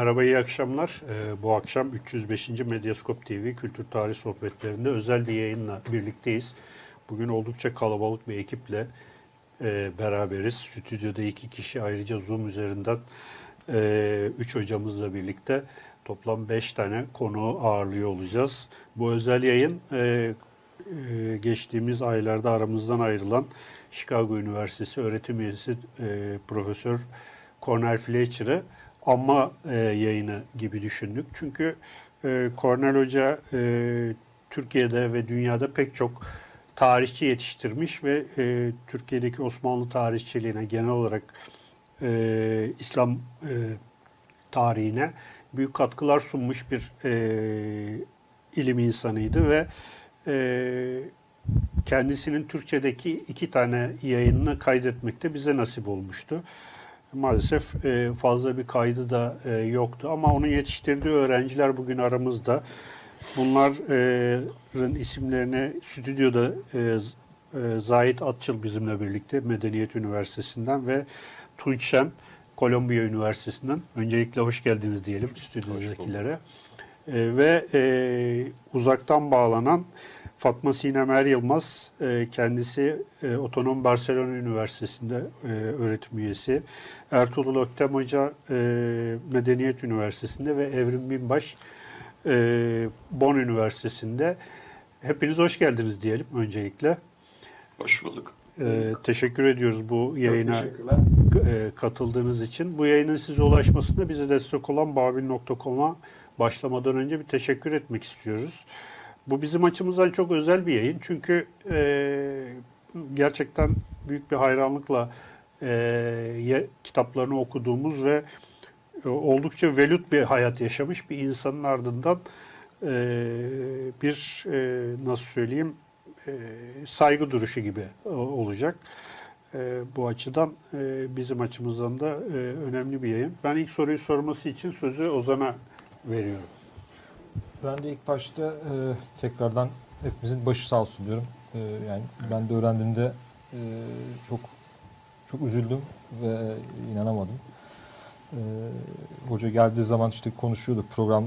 Merhaba, iyi akşamlar. Ee, bu akşam 305. Medyaskop TV Kültür Tarih Sohbetlerinde özel bir yayınla birlikteyiz. Bugün oldukça kalabalık bir ekiple e, beraberiz. Stüdyoda iki kişi ayrıca Zoom üzerinden e, üç hocamızla birlikte toplam beş tane konuğu ağırlıyor olacağız. Bu özel yayın e, e, geçtiğimiz aylarda aramızdan ayrılan Chicago Üniversitesi öğretim üyesi e, Profesör Cornel Fletcher'ı ama e, yayını gibi düşündük. Çünkü e, Cornel Hoca e, Türkiye'de ve dünyada pek çok tarihçi yetiştirmiş ve e, Türkiye'deki Osmanlı tarihçiliğine genel olarak e, İslam e, tarihine büyük katkılar sunmuş bir e, ilim insanıydı ve e, kendisinin Türkçedeki iki tane yayınını kaydetmekte bize nasip olmuştu. Maalesef e, fazla bir kaydı da e, yoktu ama onun yetiştirdiği öğrenciler bugün aramızda. Bunların isimlerini stüdyoda e, e, Zahit Atçıl bizimle birlikte Medeniyet Üniversitesi'nden ve Tunç Şem Kolombiya Üniversitesi'nden. Öncelikle hoş geldiniz diyelim stüdyodakilere. E, ve e, uzaktan bağlanan Fatma Sinem Er Yılmaz, e, kendisi e, Otonom Barcelona Üniversitesi'nde e, öğretim üyesi. Ertuğrul Öktem Hoca e, Medeniyet Üniversitesi'nde ve Evrim Binbaş e, Bonn Üniversitesi'nde. Hepiniz hoş geldiniz diyelim öncelikle. Hoş bulduk. E, teşekkür ediyoruz bu yayına e, katıldığınız için. Bu yayının size ulaşmasında bize destek olan babil.com'a başlamadan önce bir teşekkür etmek istiyoruz. Bu bizim açımızdan çok özel bir yayın. Çünkü e, gerçekten büyük bir hayranlıkla e, kitaplarını okuduğumuz ve e, oldukça velut bir hayat yaşamış bir insanın ardından e, bir e, nasıl söyleyeyim e, saygı duruşu gibi olacak. E, bu açıdan e, bizim açımızdan da e, önemli bir yayın. Ben ilk soruyu sorması için sözü Ozan'a veriyorum. Ben de ilk başta e, tekrardan hepimizin başı sağ olsun diyorum. E, yani ben de öğrendiğimde e, çok çok üzüldüm ve inanamadım. E, hoca geldiği zaman işte konuşuyorduk program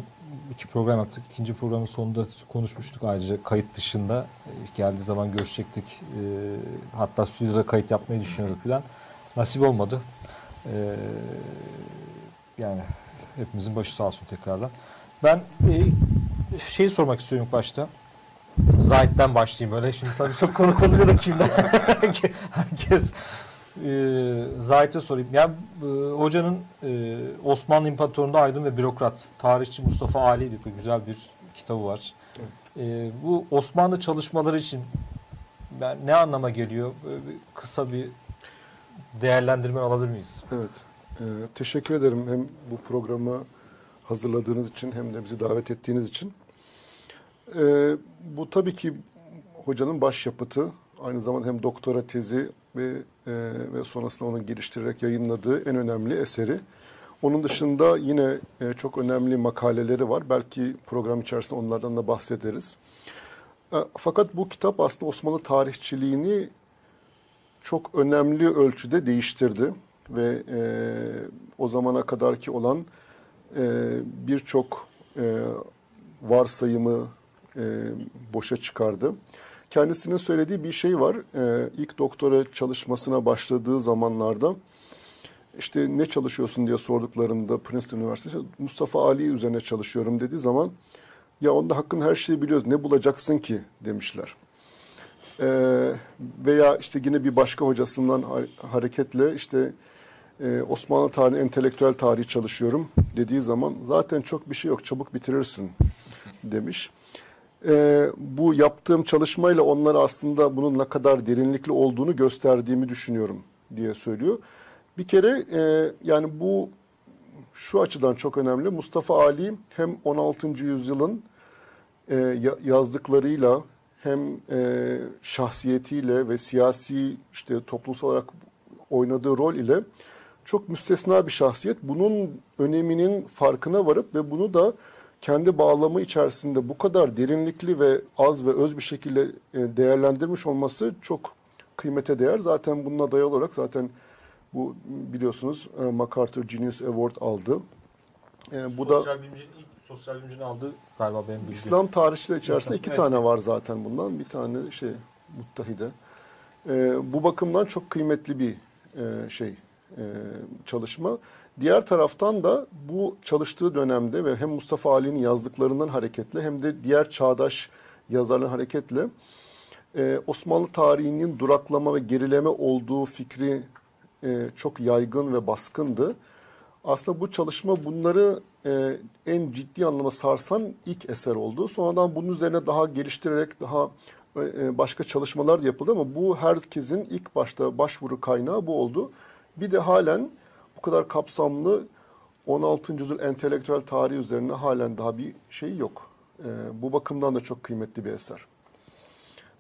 iki program yaptık. İkinci programın sonunda konuşmuştuk ayrıca kayıt dışında. E, geldiği zaman görüşecektik. E, hatta stüdyoda kayıt yapmayı düşünüyorduk falan. Nasip olmadı. E, yani hepimizin başı sağ olsun tekrardan. Ben e, şeyi sormak istiyorum başta. Zahit'ten başlayayım öyle. Şimdi tabii çok konu konunca da kimden? Herkes e, Zahit'e sorayım. Yani e, hocanın e, Osmanlı İmparatorluğu'nda aydın ve bürokrat, tarihçi Mustafa Ali diye güzel bir kitabı var. Evet. E, bu Osmanlı çalışmaları için ben ne anlama geliyor? Böyle bir, kısa bir değerlendirme alabilir miyiz? Evet. E, teşekkür ederim hem bu programı hazırladığınız için hem de bizi davet ettiğiniz için. E, bu tabii ki hocanın başyapıtı. Aynı zamanda hem doktora tezi ve e, ve sonrasında onu geliştirerek yayınladığı en önemli eseri. Onun dışında yine e, çok önemli makaleleri var. Belki program içerisinde onlardan da bahsederiz. E, fakat bu kitap aslında Osmanlı tarihçiliğini çok önemli ölçüde değiştirdi ve e, o zamana kadarki olan e, birçok e, varsayımı e, boşa çıkardı. Kendisinin söylediği bir şey var. E, ilk doktora çalışmasına başladığı zamanlarda işte ne çalışıyorsun diye sorduklarında Princeton Üniversitesi Mustafa Ali üzerine çalışıyorum dediği zaman ya onda hakkın her şeyi biliyoruz ne bulacaksın ki demişler. Ee, veya işte yine bir başka hocasından hareketle işte e, Osmanlı tarihi, entelektüel tarihi çalışıyorum dediği zaman zaten çok bir şey yok çabuk bitirirsin demiş. E, bu yaptığım çalışmayla onlara aslında bunun ne kadar derinlikli olduğunu gösterdiğimi düşünüyorum diye söylüyor. Bir kere e, yani bu şu açıdan çok önemli. Mustafa Ali hem 16. yüzyılın e, yazdıklarıyla hem e, şahsiyetiyle ve siyasi işte toplumsal olarak oynadığı rol ile çok müstesna bir şahsiyet. Bunun öneminin farkına varıp ve bunu da kendi bağlamı içerisinde bu kadar derinlikli ve az ve öz bir şekilde e, değerlendirmiş olması çok kıymete değer. Zaten bununla dayalı olarak zaten bu biliyorsunuz e, MacArthur Genius Award aldı. E, bu da sosyal bilimcinin ilk sosyal bilimcinin aldığı galiba benim bildiğim. İslam tarihçileri içerisinde iki evet. tane var zaten bundan. Bir tane şey muttahide. Ee, bu bakımdan çok kıymetli bir e, şey e, çalışma. Diğer taraftan da bu çalıştığı dönemde ve hem Mustafa Ali'nin yazdıklarından hareketle hem de diğer çağdaş yazarların hareketle e, Osmanlı tarihinin duraklama ve gerileme olduğu fikri e, çok yaygın ve baskındı. Aslında bu çalışma bunları e, en ciddi anlamda sarsan ilk eser oldu. Sonradan bunun üzerine daha geliştirerek daha başka çalışmalar yapıldı ama bu herkesin ilk başta başvuru kaynağı bu oldu. Bir de halen kadar kapsamlı 16. yüzyıl entelektüel tarihi üzerine halen daha bir şey yok. E, bu bakımdan da çok kıymetli bir eser.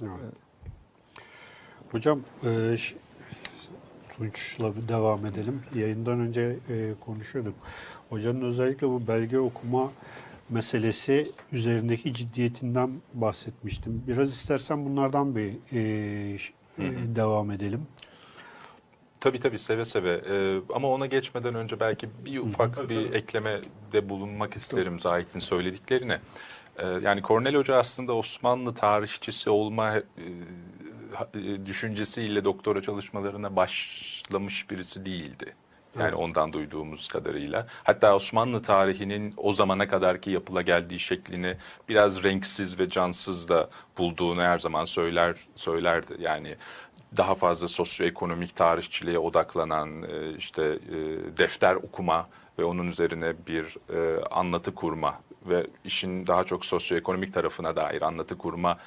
Evet. Hocam e, Tunç'la devam edelim. Yayından önce e, konuşuyorduk. Hocanın özellikle bu belge okuma meselesi üzerindeki ciddiyetinden bahsetmiştim. Biraz istersen bunlardan bir e, e, devam edelim. Tabii tabii seve seve. Ee, ama ona geçmeden önce belki bir ufak bir eklemede bulunmak isterim Zahit'in söylediklerine. Ee, yani Kornel Hoca aslında Osmanlı tarihçisi olma e, e, düşüncesiyle doktora çalışmalarına başlamış birisi değildi. Yani Evet. ondan duyduğumuz kadarıyla. Hatta Osmanlı tarihinin o zamana kadarki yapıla geldiği şeklini biraz renksiz ve cansız da bulduğunu her zaman söyler söylerdi. Yani daha fazla sosyoekonomik tarihçiliğe odaklanan e, işte e, defter okuma ve onun üzerine bir e, anlatı kurma ve işin daha çok sosyoekonomik tarafına dair anlatı kurma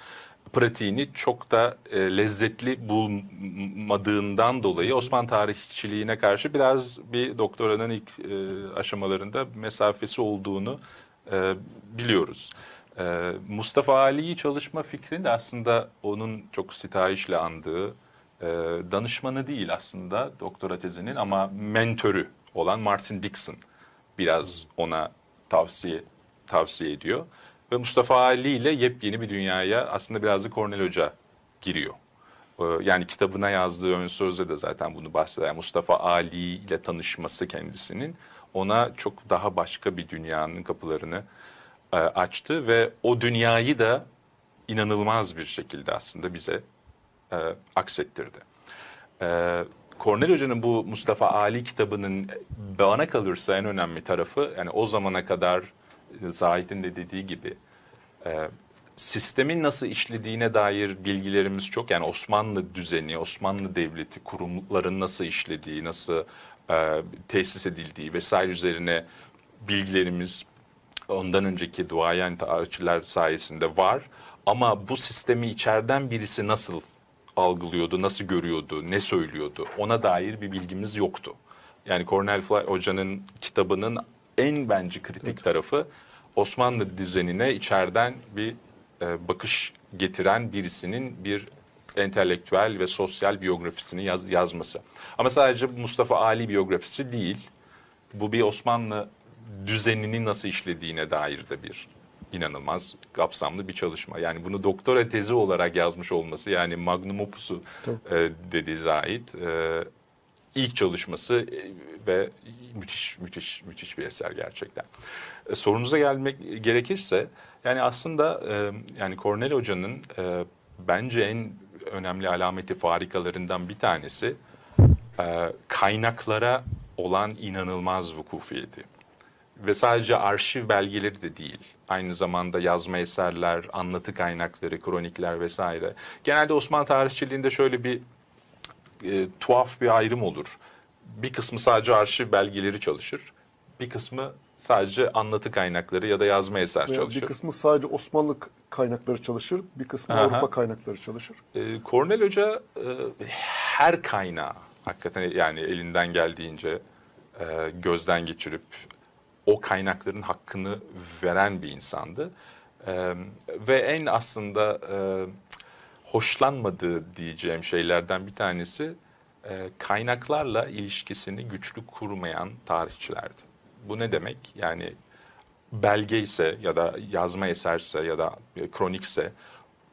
pratiğini çok da lezzetli bulmadığından dolayı Osmanlı tarihçiliğine karşı biraz bir doktoranın ilk aşamalarında mesafesi olduğunu biliyoruz. Mustafa Ali'yi çalışma fikri de aslında onun çok sitayişle andığı e, danışmanı değil aslında doktora tezinin ama mentörü olan Martin Dixon biraz ona tavsiye tavsiye ediyor. Ve Mustafa Ali ile yepyeni bir dünyaya aslında biraz da Kornel Hoca giriyor. Ee, Yani kitabına yazdığı ön sözde de zaten bunu bahseder. Mustafa Ali ile tanışması kendisinin ona çok daha başka bir dünyanın kapılarını e, açtı ve o dünyayı da inanılmaz bir şekilde aslında bize e, aksettirdi. E, Kornel Hoca'nın bu Mustafa Ali kitabının bana kalırsa en önemli tarafı yani o zamana kadar e, Zahit'in de dediği gibi e, sistemin nasıl işlediğine dair bilgilerimiz çok. Yani Osmanlı düzeni, Osmanlı devleti, kurumların nasıl işlediği, nasıl e, tesis edildiği vesaire üzerine bilgilerimiz ondan önceki duayen tarihçiler sayesinde var. Ama bu sistemi içeriden birisi nasıl algılıyordu, nasıl görüyordu, ne söylüyordu ona dair bir bilgimiz yoktu. Yani Cornel Fly Hoca'nın kitabının en bence kritik tarafı Osmanlı düzenine içeriden bir e, bakış getiren birisinin bir entelektüel ve sosyal biyografisini yaz- yazması. Ama sadece Mustafa Ali biyografisi değil, bu bir Osmanlı düzenini nasıl işlediğine dair de bir inanılmaz kapsamlı bir çalışma. Yani bunu doktora tezi olarak yazmış olması yani magnum opus'u e, dediği Zahit e, ilk çalışması e, ve müthiş müthiş müthiş bir eser gerçekten. E, sorunuza gelmek gerekirse yani aslında e, yani Cornel Hoca'nın e, bence en önemli alameti farikalarından bir tanesi e, kaynaklara olan inanılmaz vukufiyeti. Ve sadece arşiv belgeleri de değil. Aynı zamanda yazma eserler, anlatı kaynakları, kronikler vesaire. Genelde Osmanlı tarihçiliğinde şöyle bir e, tuhaf bir ayrım olur. Bir kısmı sadece arşiv belgeleri çalışır. Bir kısmı sadece anlatı kaynakları ya da yazma eser Veya çalışır. bir kısmı sadece Osmanlı kaynakları çalışır, bir kısmı Aha. Avrupa kaynakları çalışır. E, Cornel Hoca e, her kaynağı hakikaten yani elinden geldiğince e, gözden geçirip o kaynakların hakkını veren bir insandı. E, ve en aslında e, hoşlanmadığı diyeceğim şeylerden bir tanesi e, kaynaklarla ilişkisini güçlü kurmayan tarihçilerdi. Bu ne demek? Yani belge ise ya da yazma eserse ya da e, kronikse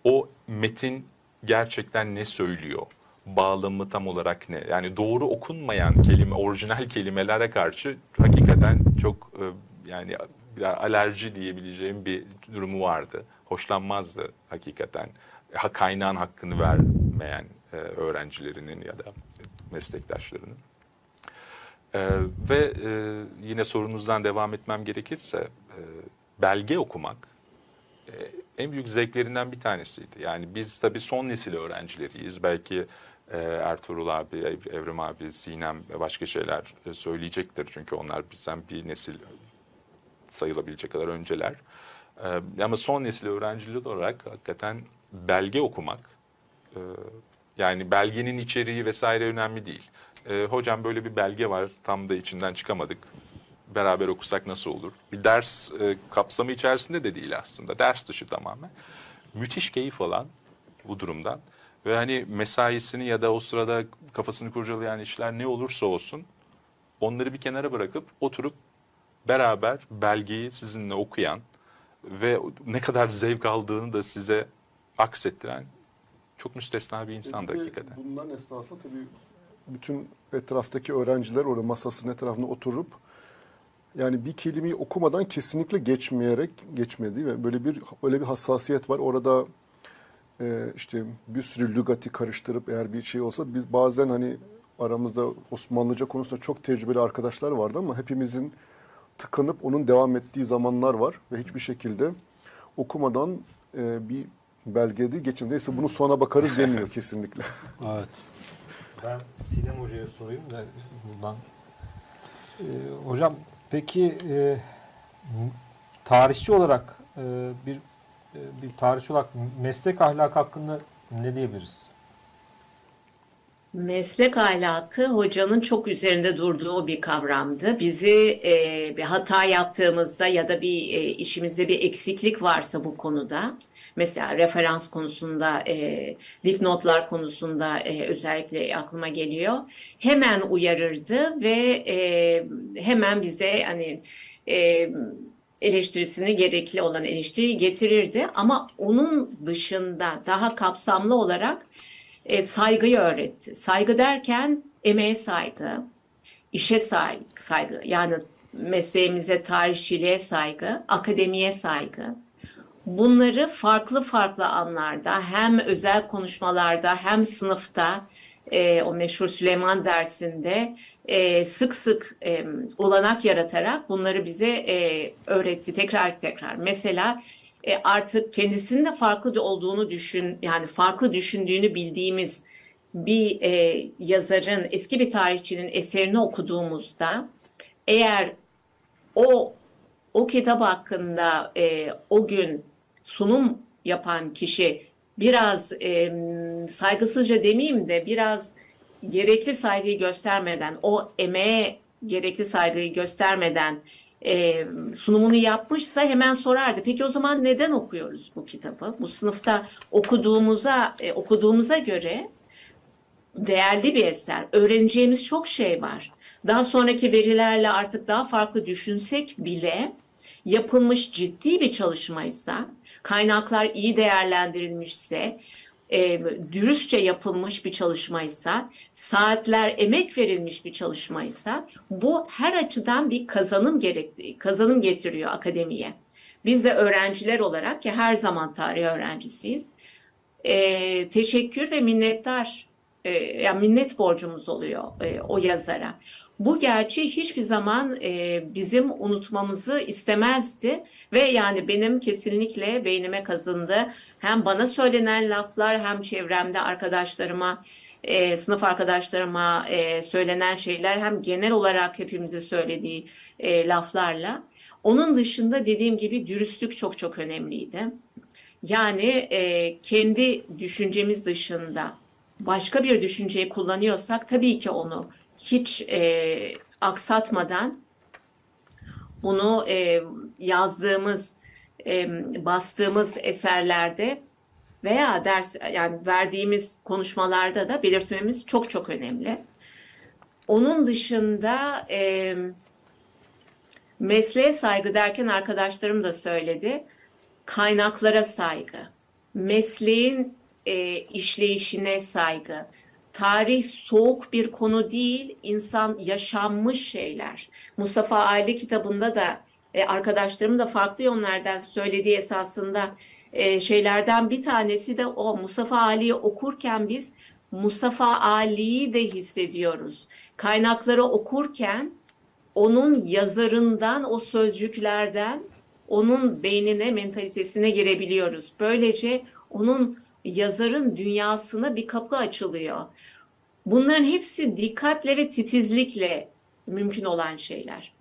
o metin gerçekten ne söylüyor? Bağlamı tam olarak ne? Yani doğru okunmayan kelime, orijinal kelimelere karşı hakikaten çok e, yani alerji diyebileceğim bir durumu vardı. Hoşlanmazdı hakikaten. Ha, kaynağın hakkını vermeyen e, öğrencilerinin ya da meslektaşlarının. Ee, ve e, yine sorunuzdan devam etmem gerekirse e, belge okumak e, en büyük zevklerinden bir tanesiydi. Yani biz tabii son nesil öğrencileriyiz. Belki Ertuğrul abi, Ev- Evrim abi, Sinem ve başka şeyler e, söyleyecektir. Çünkü onlar bizden bir nesil sayılabilecek kadar önceler. E, ama son nesil öğrenciler olarak hakikaten belge okumak, e, yani belgenin içeriği vesaire önemli değil. E, hocam böyle bir belge var, tam da içinden çıkamadık. Beraber okusak nasıl olur? Bir ders e, kapsamı içerisinde de değil aslında, ders dışı tamamen. Müthiş keyif alan bu durumdan. Ve hani mesaisini ya da o sırada kafasını kurcalayan işler ne olursa olsun onları bir kenara bırakıp oturup beraber belgeyi sizinle okuyan ve ne kadar zevk aldığını da size aksettiren çok müstesna bir insan de hakikaten. Bunların esnasında tabii bütün etraftaki öğrenciler orada masasının etrafında oturup yani bir kelimeyi okumadan kesinlikle geçmeyerek geçmedi ve böyle bir öyle bir hassasiyet var. Orada e, işte bir sürü lügati karıştırıp eğer bir şey olsa biz bazen hani aramızda Osmanlıca konusunda çok tecrübeli arkadaşlar vardı ama hepimizin tıkanıp onun devam ettiği zamanlar var ve hiçbir şekilde okumadan e, bir belgede geçim. Neyse bunu sonra bakarız demiyor kesinlikle. Evet. Ben Sinem Hoca'ya sorayım da buradan. Ee, hocam peki e, tarihçi olarak e, bir bir tarihçi olarak meslek ahlakı hakkında ne diyebiliriz? Meslek ahlakı hocanın çok üzerinde durduğu bir kavramdı. Bizi e, bir hata yaptığımızda ya da bir e, işimizde bir eksiklik varsa bu konuda, mesela referans konusunda, e, dipnotlar konusunda e, özellikle aklıma geliyor, hemen uyarırdı ve e, hemen bize hani e, eleştirisini gerekli olan eleştiriyi getirirdi. Ama onun dışında daha kapsamlı olarak e, saygıyı öğretti. Saygı derken emeğe saygı, işe saygı, saygı yani mesleğimize, tarihçiliğe saygı, akademiye saygı. Bunları farklı farklı anlarda hem özel konuşmalarda hem sınıfta e, o meşhur Süleyman dersinde e, sık sık e, olanak yaratarak bunları bize e, öğretti tekrar tekrar. Mesela e, artık kendisinin de farklı olduğunu düşün yani farklı düşündüğünü bildiğimiz bir e, yazarın eski bir tarihçinin eserini okuduğumuzda eğer o o kitap hakkında e, o gün sunum yapan kişi biraz e, saygısızca demeyeyim de biraz gerekli saygıyı göstermeden o emeğe gerekli saygıyı göstermeden e, sunumunu yapmışsa hemen sorardı. Peki o zaman neden okuyoruz bu kitabı? Bu sınıfta okuduğumuza e, okuduğumuza göre değerli bir eser. Öğreneceğimiz çok şey var. Daha sonraki verilerle artık daha farklı düşünsek bile yapılmış ciddi bir çalışmaysa, kaynaklar iyi değerlendirilmişse, e, dürüstçe yapılmış bir çalışmaysa, saatler emek verilmiş bir çalışmaysa bu her açıdan bir kazanım gerekli, kazanım getiriyor akademiye. Biz de öğrenciler olarak ki her zaman tarih öğrencisiyiz. E, teşekkür ve minnettar, e, yani minnet borcumuz oluyor e, o yazara. Bu gerçeği hiçbir zaman e, bizim unutmamızı istemezdi ve yani benim kesinlikle beynime kazındı. Hem bana söylenen laflar hem çevremde arkadaşlarıma, e, sınıf arkadaşlarıma e, söylenen şeyler hem genel olarak hepimize söylediği e, laflarla. Onun dışında dediğim gibi dürüstlük çok çok önemliydi. Yani e, kendi düşüncemiz dışında başka bir düşünceyi kullanıyorsak tabii ki onu hiç e, aksatmadan bunu e, yazdığımız, e, bastığımız eserlerde veya ders yani verdiğimiz konuşmalarda da belirtmemiz çok çok önemli. Onun dışında e, mesleğe saygı derken arkadaşlarım da söyledi. Kaynaklara saygı, mesleğin e, işleyişine saygı. Tarih soğuk bir konu değil, insan yaşanmış şeyler. Mustafa Aile kitabında da e, arkadaşlarımın da farklı yönlerden söylediği esasında e, şeylerden bir tanesi de o Mustafa Ali'yi okurken biz Mustafa Ali'yi de hissediyoruz. Kaynakları okurken onun yazarından, o sözcüklerden onun beynine, mentalitesine girebiliyoruz. Böylece onun yazarın dünyasına bir kapı açılıyor. Bunların hepsi dikkatle ve titizlikle mümkün olan şeyler.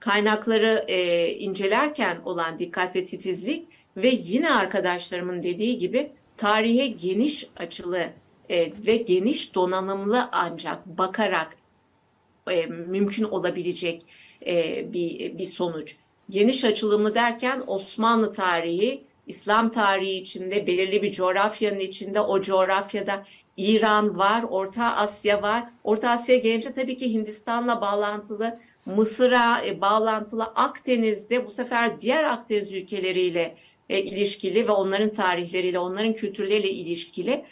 Kaynakları e, incelerken olan dikkat ve titizlik ve yine arkadaşlarımın dediği gibi tarihe geniş açılı e, ve geniş donanımlı ancak bakarak e, mümkün olabilecek e, bir bir sonuç. Geniş açılımı derken Osmanlı tarihi, İslam tarihi içinde belirli bir coğrafyanın içinde o coğrafyada İran var, Orta Asya var. Orta Asya gelince tabii ki Hindistan'la bağlantılı, Mısır'a e, bağlantılı, Akdeniz'de bu sefer diğer Akdeniz ülkeleriyle e, ilişkili ve onların tarihleriyle, onların kültürleriyle ilişkili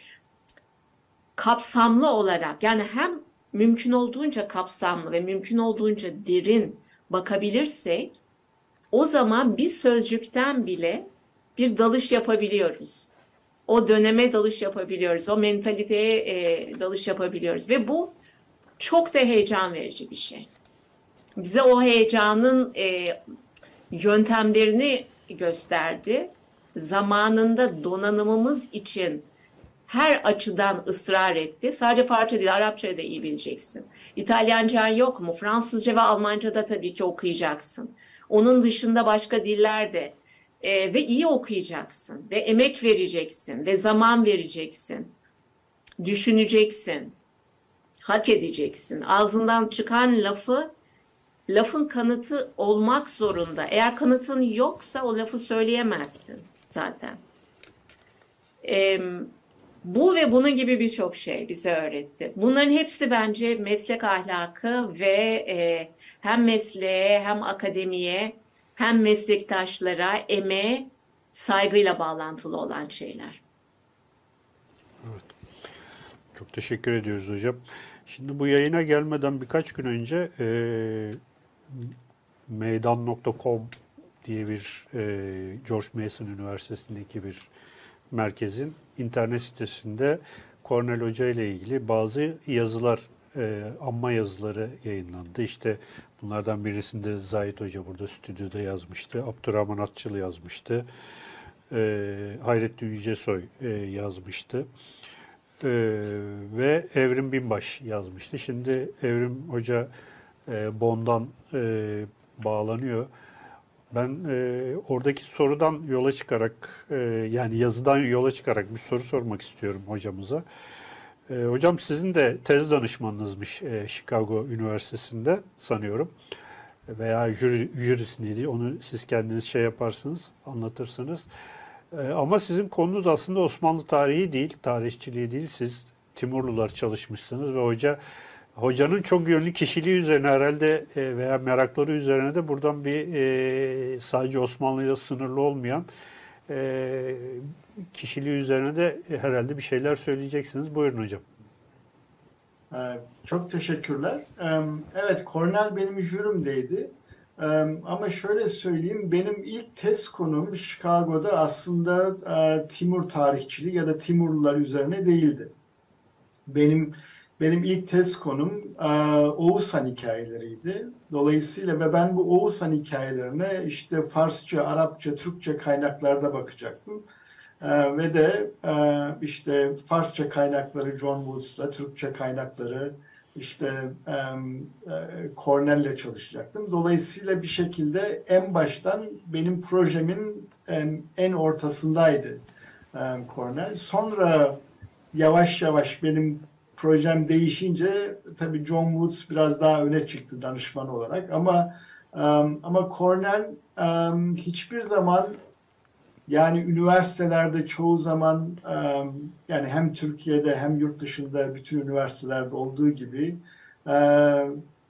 kapsamlı olarak yani hem mümkün olduğunca kapsamlı ve mümkün olduğunca derin bakabilirsek o zaman bir sözcükten bile bir dalış yapabiliyoruz. O döneme dalış yapabiliyoruz. O mentaliteye e, dalış yapabiliyoruz. Ve bu çok da heyecan verici bir şey. Bize o heyecanın e, yöntemlerini gösterdi. Zamanında donanımımız için her açıdan ısrar etti. Sadece parça değil, Arapçayı da iyi bileceksin. İtalyancan yok mu? Fransızca ve Almanca da tabii ki okuyacaksın. Onun dışında başka diller de e, ve iyi okuyacaksın ve emek vereceksin ve zaman vereceksin. Düşüneceksin. Hak edeceksin. Ağzından çıkan lafı lafın kanıtı olmak zorunda. Eğer kanıtın yoksa o lafı söyleyemezsin zaten. Eee bu ve bunun gibi birçok şey bize öğretti. Bunların hepsi bence meslek ahlakı ve e, hem mesleğe hem akademiye hem meslektaşlara emeğe saygıyla bağlantılı olan şeyler. Çok teşekkür ediyoruz hocam. Şimdi bu yayına gelmeden birkaç gün önce e, meydan.com diye bir e, George Mason Üniversitesi'ndeki bir merkezin internet sitesinde Cornel Hoca ile ilgili bazı yazılar, e, anma yazıları yayınlandı. İşte bunlardan birisinde Zahit Hoca burada stüdyoda yazmıştı. Abdurrahman Atçıl yazmıştı. E, Hayrettin Yücesoy e, yazmıştı. E, ve Evrim Binbaş yazmıştı. Şimdi Evrim Hoca e, Bon'dan e, bağlanıyor. Ben e, oradaki sorudan yola çıkarak e, yani yazıdan yola çıkarak bir soru sormak istiyorum hocamıza. E, hocam sizin de tez danışmanınızmış e, Chicago Üniversitesi'nde sanıyorum. Veya jüri, jürisindeydi. Onu siz kendiniz şey yaparsınız, anlatırsınız. E, ama sizin konunuz aslında Osmanlı tarihi değil, tarihçiliği değil. Siz Timurlular çalışmışsınız ve hoca hocanın çok yönlü kişiliği üzerine herhalde e, veya merakları üzerine de buradan bir e, sadece Osmanlı ile sınırlı olmayan e, kişiliği üzerine de herhalde bir şeyler söyleyeceksiniz. Buyurun hocam. Ee, Çok teşekkürler. Ee, Evet, Cornell benim jürimdeydi. Ama şöyle söyleyeyim, benim ilk test konum Chicago'da aslında e, Timur tarihçiliği ya da Timurlular üzerine değildi. Benim benim ilk test konum e, Oğuzhan hikayeleriydi. Dolayısıyla ve ben bu Oğuzhan hikayelerine işte Farsça, Arapça, Türkçe kaynaklarda bakacaktım. Ee, ve de e, işte Farsça kaynakları John Woods'la, Türkçe kaynakları işte e, e, Cornell'le çalışacaktım. Dolayısıyla bir şekilde en baştan benim projemin en, en ortasındaydı e, Cornell. Sonra yavaş yavaş benim projem değişince tabii John Woods biraz daha öne çıktı danışman olarak ama e, ama Cornell e, hiçbir zaman yani üniversitelerde çoğu zaman e, yani hem Türkiye'de hem yurt dışında bütün üniversitelerde olduğu gibi e,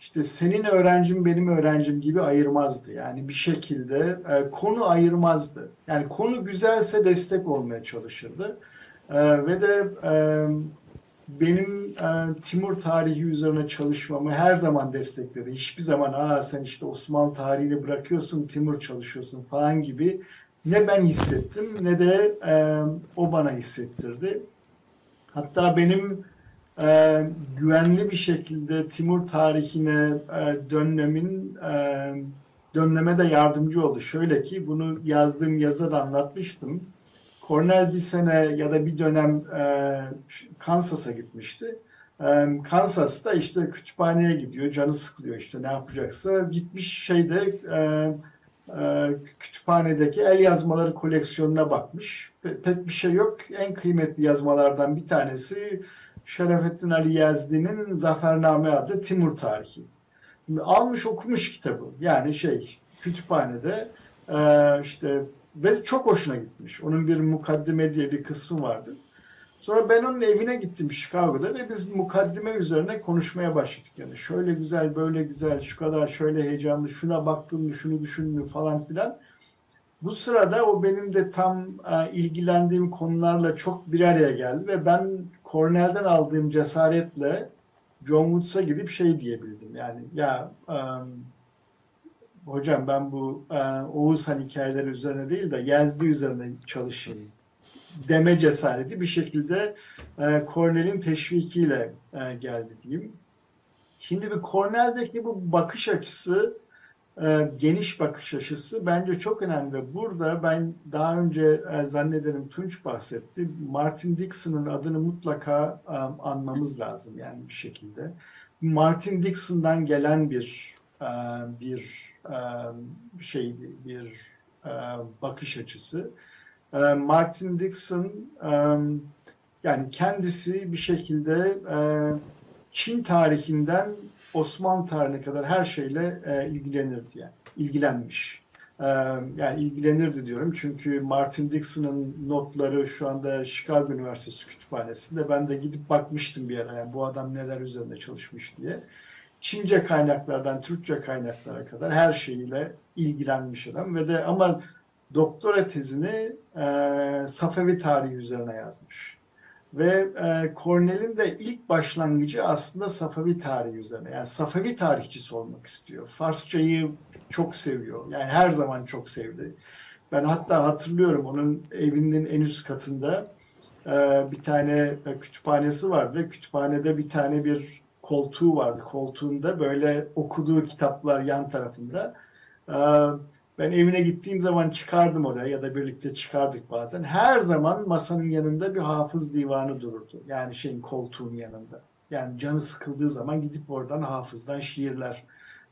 işte senin öğrencim benim öğrencim gibi ayırmazdı. Yani bir şekilde e, konu ayırmazdı. Yani konu güzelse destek olmaya çalışırdı. E, ve de e, benim e, Timur tarihi üzerine çalışmamı her zaman destekledi. Hiçbir zaman aa sen işte Osmanlı tarihini bırakıyorsun, Timur çalışıyorsun falan gibi ne ben hissettim ne de e, o bana hissettirdi. Hatta benim e, güvenli bir şekilde Timur tarihine e, dönmemin e, dönmeme de yardımcı oldu. Şöyle ki bunu yazdığım yazıda anlatmıştım. Cornell bir sene ya da bir dönem e, Kansas'a gitmişti. E, Kansas'ta işte kütüphaneye gidiyor, canı sıkılıyor işte ne yapacaksa. Gitmiş şeyde e, e, kütüphanedeki el yazmaları koleksiyonuna bakmış. Pe- pek bir şey yok. En kıymetli yazmalardan bir tanesi Şerefettin Ali Yazdi'nin Zafername adlı Timur Tarihi. Şimdi almış okumuş kitabı. Yani şey kütüphanede e, işte ve çok hoşuna gitmiş. Onun bir mukaddime diye bir kısmı vardı. Sonra ben onun evine gittim Chicago'da ve biz mukaddime üzerine konuşmaya başladık. Yani şöyle güzel, böyle güzel, şu kadar şöyle heyecanlı, şuna baktın mı, şunu düşündün mü falan filan. Bu sırada o benim de tam e, ilgilendiğim konularla çok bir araya geldi ve ben Cornell'den aldığım cesaretle John Woods'a gidip şey diyebildim. Yani ya um, hocam ben bu e, Oğuzhan hikayeleri üzerine değil de Yazdı üzerine çalışayım deme cesareti bir şekilde e, Cornell'in teşvikiyle e, geldi diyeyim. Şimdi bir Cornell'deki bu bakış açısı e, geniş bakış açısı bence çok önemli ve burada ben daha önce e, zannederim Tunç bahsetti. Martin Dixon'ın adını mutlaka e, anmamız lazım yani bir şekilde. Martin Dixon'dan gelen bir e, bir şeydi, bir bakış açısı. Martin Dixon yani kendisi bir şekilde Çin tarihinden Osmanlı tarihine kadar her şeyle ilgilenirdi yani. ilgilenmiş. Yani ilgilenirdi diyorum çünkü Martin Dixon'ın notları şu anda Chicago Üniversitesi kütüphanesinde. Ben de gidip bakmıştım bir ara yani bu adam neler üzerine çalışmış diye. Çince kaynaklardan Türkçe kaynaklara kadar her şeyiyle ilgilenmiş adam ve de ama doktora tezini e, Safevi tarihi üzerine yazmış. Ve e, Cornell'in de ilk başlangıcı aslında Safavi tarihi üzerine. Yani Safavi tarihçisi olmak istiyor. Farsçayı çok seviyor. Yani her zaman çok sevdi. Ben hatta hatırlıyorum onun evinin en üst katında e, bir tane e, kütüphanesi vardı. Kütüphanede bir tane bir koltuğu vardı. Koltuğunda böyle okuduğu kitaplar yan tarafında. E, ben evine gittiğim zaman çıkardım oraya ya da birlikte çıkardık bazen. Her zaman masanın yanında bir hafız divanı dururdu. Yani şeyin koltuğun yanında. Yani canı sıkıldığı zaman gidip oradan hafızdan şiirler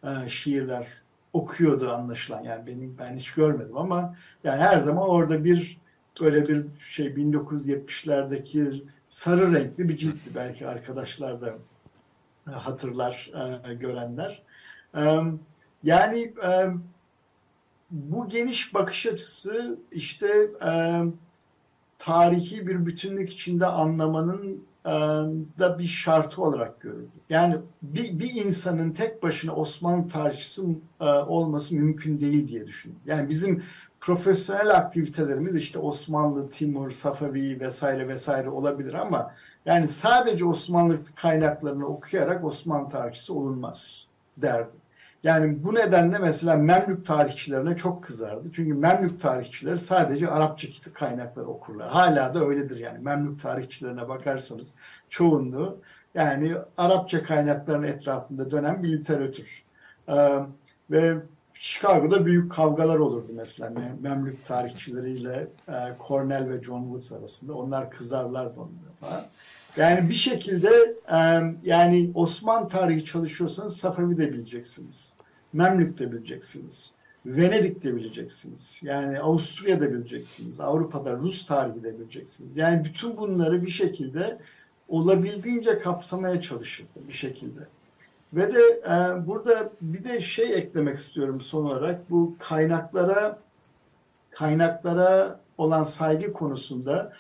e, şiirler okuyordu anlaşılan. Yani benim ben hiç görmedim ama yani her zaman orada bir böyle bir şey 1970'lerdeki sarı renkli bir ciltti belki arkadaşlar da hatırlar e, görenler. E, yani e, bu geniş bakış açısı işte e, tarihi bir bütünlük içinde anlamanın e, da bir şartı olarak görüldü. Yani bir, bir insanın tek başına Osmanlı tarihçisi e, olması mümkün değil diye düşünüyorum. Yani bizim profesyonel aktivitelerimiz işte Osmanlı, Timur, Safavi vesaire vesaire olabilir ama yani sadece Osmanlı kaynaklarını okuyarak Osmanlı tarihçisi olunmaz derdi. Yani bu nedenle mesela Memlük tarihçilerine çok kızardı. Çünkü Memlük tarihçileri sadece Arapça kaynakları okurlar. Hala da öyledir yani. Memlük tarihçilerine bakarsanız çoğunluğu yani Arapça kaynakların etrafında dönen bir literatür. Ee, ve Chicago'da büyük kavgalar olurdu mesela Memlük tarihçileriyle e, Cornell ve John Woods arasında. Onlar kızarlardı onlara falan. Yani bir şekilde e, yani Osmanlı tarihi çalışıyorsanız Safavi de bileceksiniz. Memlük de bileceksiniz. Venedik de bileceksiniz. Yani Avusturya da bileceksiniz. Avrupa'da Rus tarihi de bileceksiniz. Yani bütün bunları bir şekilde olabildiğince kapsamaya çalışın bir şekilde. Ve de e, burada bir de şey eklemek istiyorum son olarak. Bu kaynaklara kaynaklara olan saygı konusunda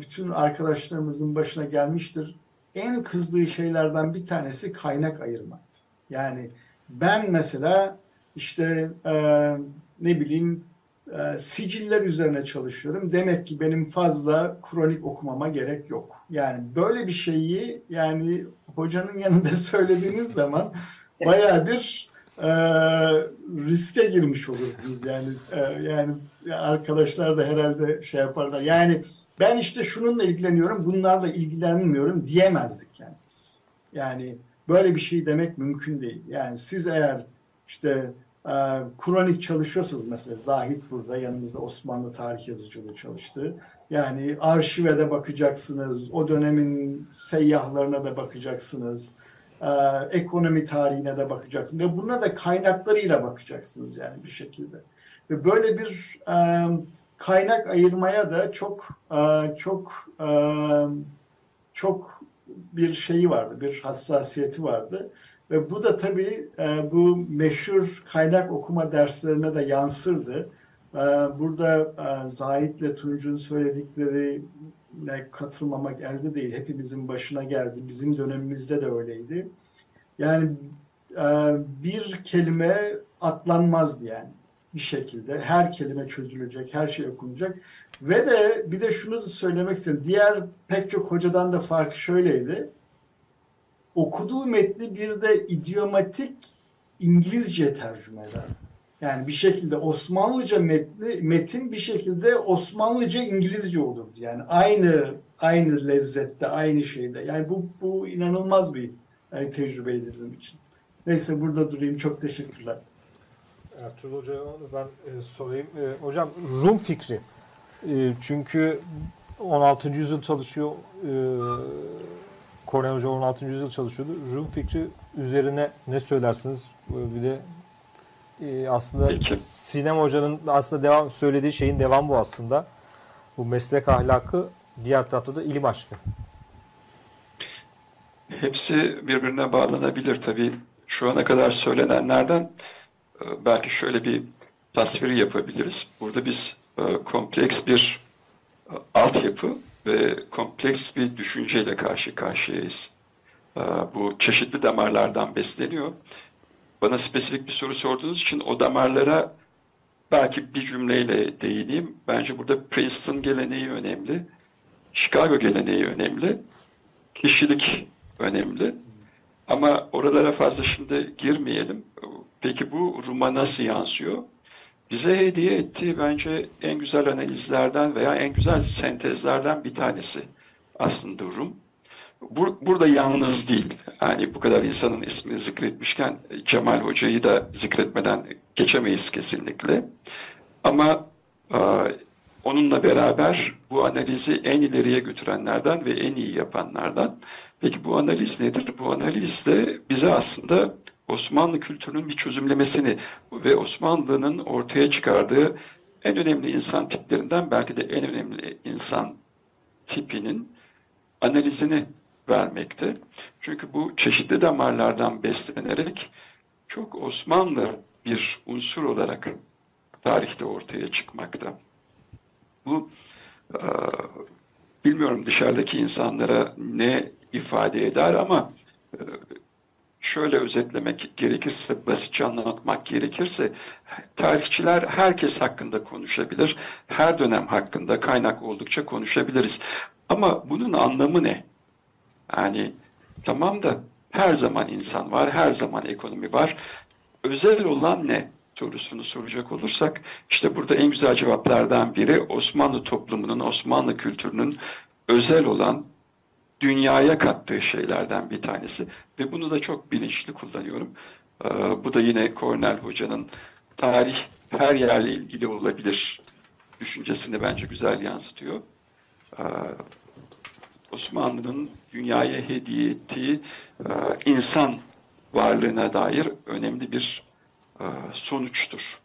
bütün arkadaşlarımızın başına gelmiştir. En kızdığı şeylerden bir tanesi kaynak ayırmaktı. Yani ben mesela işte e, ne bileyim e, siciller üzerine çalışıyorum. Demek ki benim fazla kronik okumama gerek yok. Yani böyle bir şeyi yani hocanın yanında söylediğiniz zaman bayağı bir e, riske girmiş olurdunuz yani e, yani arkadaşlar da herhalde şey yaparlar. Yani ben işte şununla ilgileniyorum, bunlarla ilgilenmiyorum diyemezdik yani biz. Yani böyle bir şey demek mümkün değil. Yani siz eğer işte e, kronik çalışıyorsanız mesela Zahit burada yanımızda Osmanlı tarih yazıcılığı çalıştı. Yani arşive de bakacaksınız, o dönemin seyyahlarına da bakacaksınız, e, ekonomi tarihine de bakacaksınız ve buna da kaynaklarıyla bakacaksınız yani bir şekilde. Ve böyle bir e, kaynak ayırmaya da çok e, çok e, çok bir şeyi vardı, bir hassasiyeti vardı. Ve bu da tabii e, bu meşhur kaynak okuma derslerine de yansırdı. E, burada e, Zahit'le Tunç'un söylediklerine katılmamak elde değil. Hepimizin başına geldi. Bizim dönemimizde de öyleydi. Yani e, bir kelime atlanmazdı yani bir şekilde. Her kelime çözülecek, her şey okunacak. Ve de bir de şunu söylemek istiyorum. Diğer pek çok hocadan da farkı şöyleydi. Okuduğu metni bir de idiomatik İngilizce tercüme eder. Yani bir şekilde Osmanlıca metni, metin bir şekilde Osmanlıca İngilizce olurdu. Yani aynı aynı lezzette, aynı şeyde. Yani bu bu inanılmaz bir yani tecrübeydi bizim için. Neyse burada durayım. Çok teşekkürler. Ertuğrul Hoca'ya ben e, sorayım. E, hocam Rum fikri. E, çünkü 16. yüzyıl çalışıyor. E, Kornel Hoca 16. yüzyıl çalışıyordu. Rum fikri üzerine ne söylersiniz? Bir de e, aslında Peki. Sinem Hoca'nın aslında devam söylediği şeyin devam bu aslında. Bu meslek ahlakı diğer tarafta da ilim aşkı. Hepsi birbirine bağlanabilir tabii. Şu ana kadar söylenenlerden e, belki şöyle bir tasvir yapabiliriz. Burada biz e, kompleks bir e, altyapı ve kompleks bir düşünceyle karşı karşıyayız. Bu çeşitli damarlardan besleniyor. Bana spesifik bir soru sorduğunuz için o damarlara belki bir cümleyle değineyim. Bence burada Princeton geleneği önemli. Chicago geleneği önemli. Kişilik önemli. Ama oralara fazla şimdi girmeyelim. Peki bu Rum'a nasıl yansıyor? Bize hediye ettiği bence en güzel analizlerden veya en güzel sentezlerden bir tanesi aslında Rum. Bur burada yalnız değil. Yani bu kadar insanın ismini zikretmişken Cemal Hoca'yı da zikretmeden geçemeyiz kesinlikle. Ama e, onunla beraber bu analizi en ileriye götürenlerden ve en iyi yapanlardan. Peki bu analiz nedir? Bu analiz de bize aslında Osmanlı kültürünün bir çözümlemesini ve Osmanlı'nın ortaya çıkardığı en önemli insan tiplerinden belki de en önemli insan tipinin analizini vermekte. Çünkü bu çeşitli damarlardan beslenerek çok Osmanlı bir unsur olarak tarihte ortaya çıkmakta. Bu e, bilmiyorum dışarıdaki insanlara ne ifade eder ama e, şöyle özetlemek gerekirse, basitçe anlatmak gerekirse tarihçiler herkes hakkında konuşabilir. Her dönem hakkında kaynak oldukça konuşabiliriz. Ama bunun anlamı ne? Yani tamam da her zaman insan var, her zaman ekonomi var. Özel olan ne? sorusunu soracak olursak işte burada en güzel cevaplardan biri Osmanlı toplumunun, Osmanlı kültürünün özel olan dünyaya kattığı şeylerden bir tanesi ve bunu da çok bilinçli kullanıyorum. Ee, bu da yine Cornell Hoca'nın tarih her yerle ilgili olabilir düşüncesini bence güzel yansıtıyor. Ee, Osmanlı'nın dünyaya hediye ettiği e, insan varlığına dair önemli bir e, sonuçtur.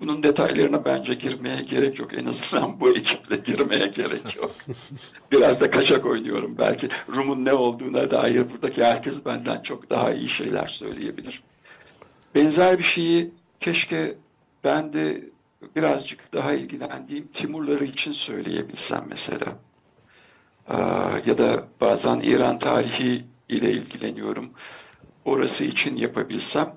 Bunun detaylarına bence girmeye gerek yok. En azından bu ekiple girmeye gerek yok. Biraz da kaçak oynuyorum. Belki Rum'un ne olduğuna dair buradaki herkes benden çok daha iyi şeyler söyleyebilir. Benzer bir şeyi keşke ben de birazcık daha ilgilendiğim Timurları için söyleyebilsem mesela. Ya da bazen İran tarihi ile ilgileniyorum. Orası için yapabilsem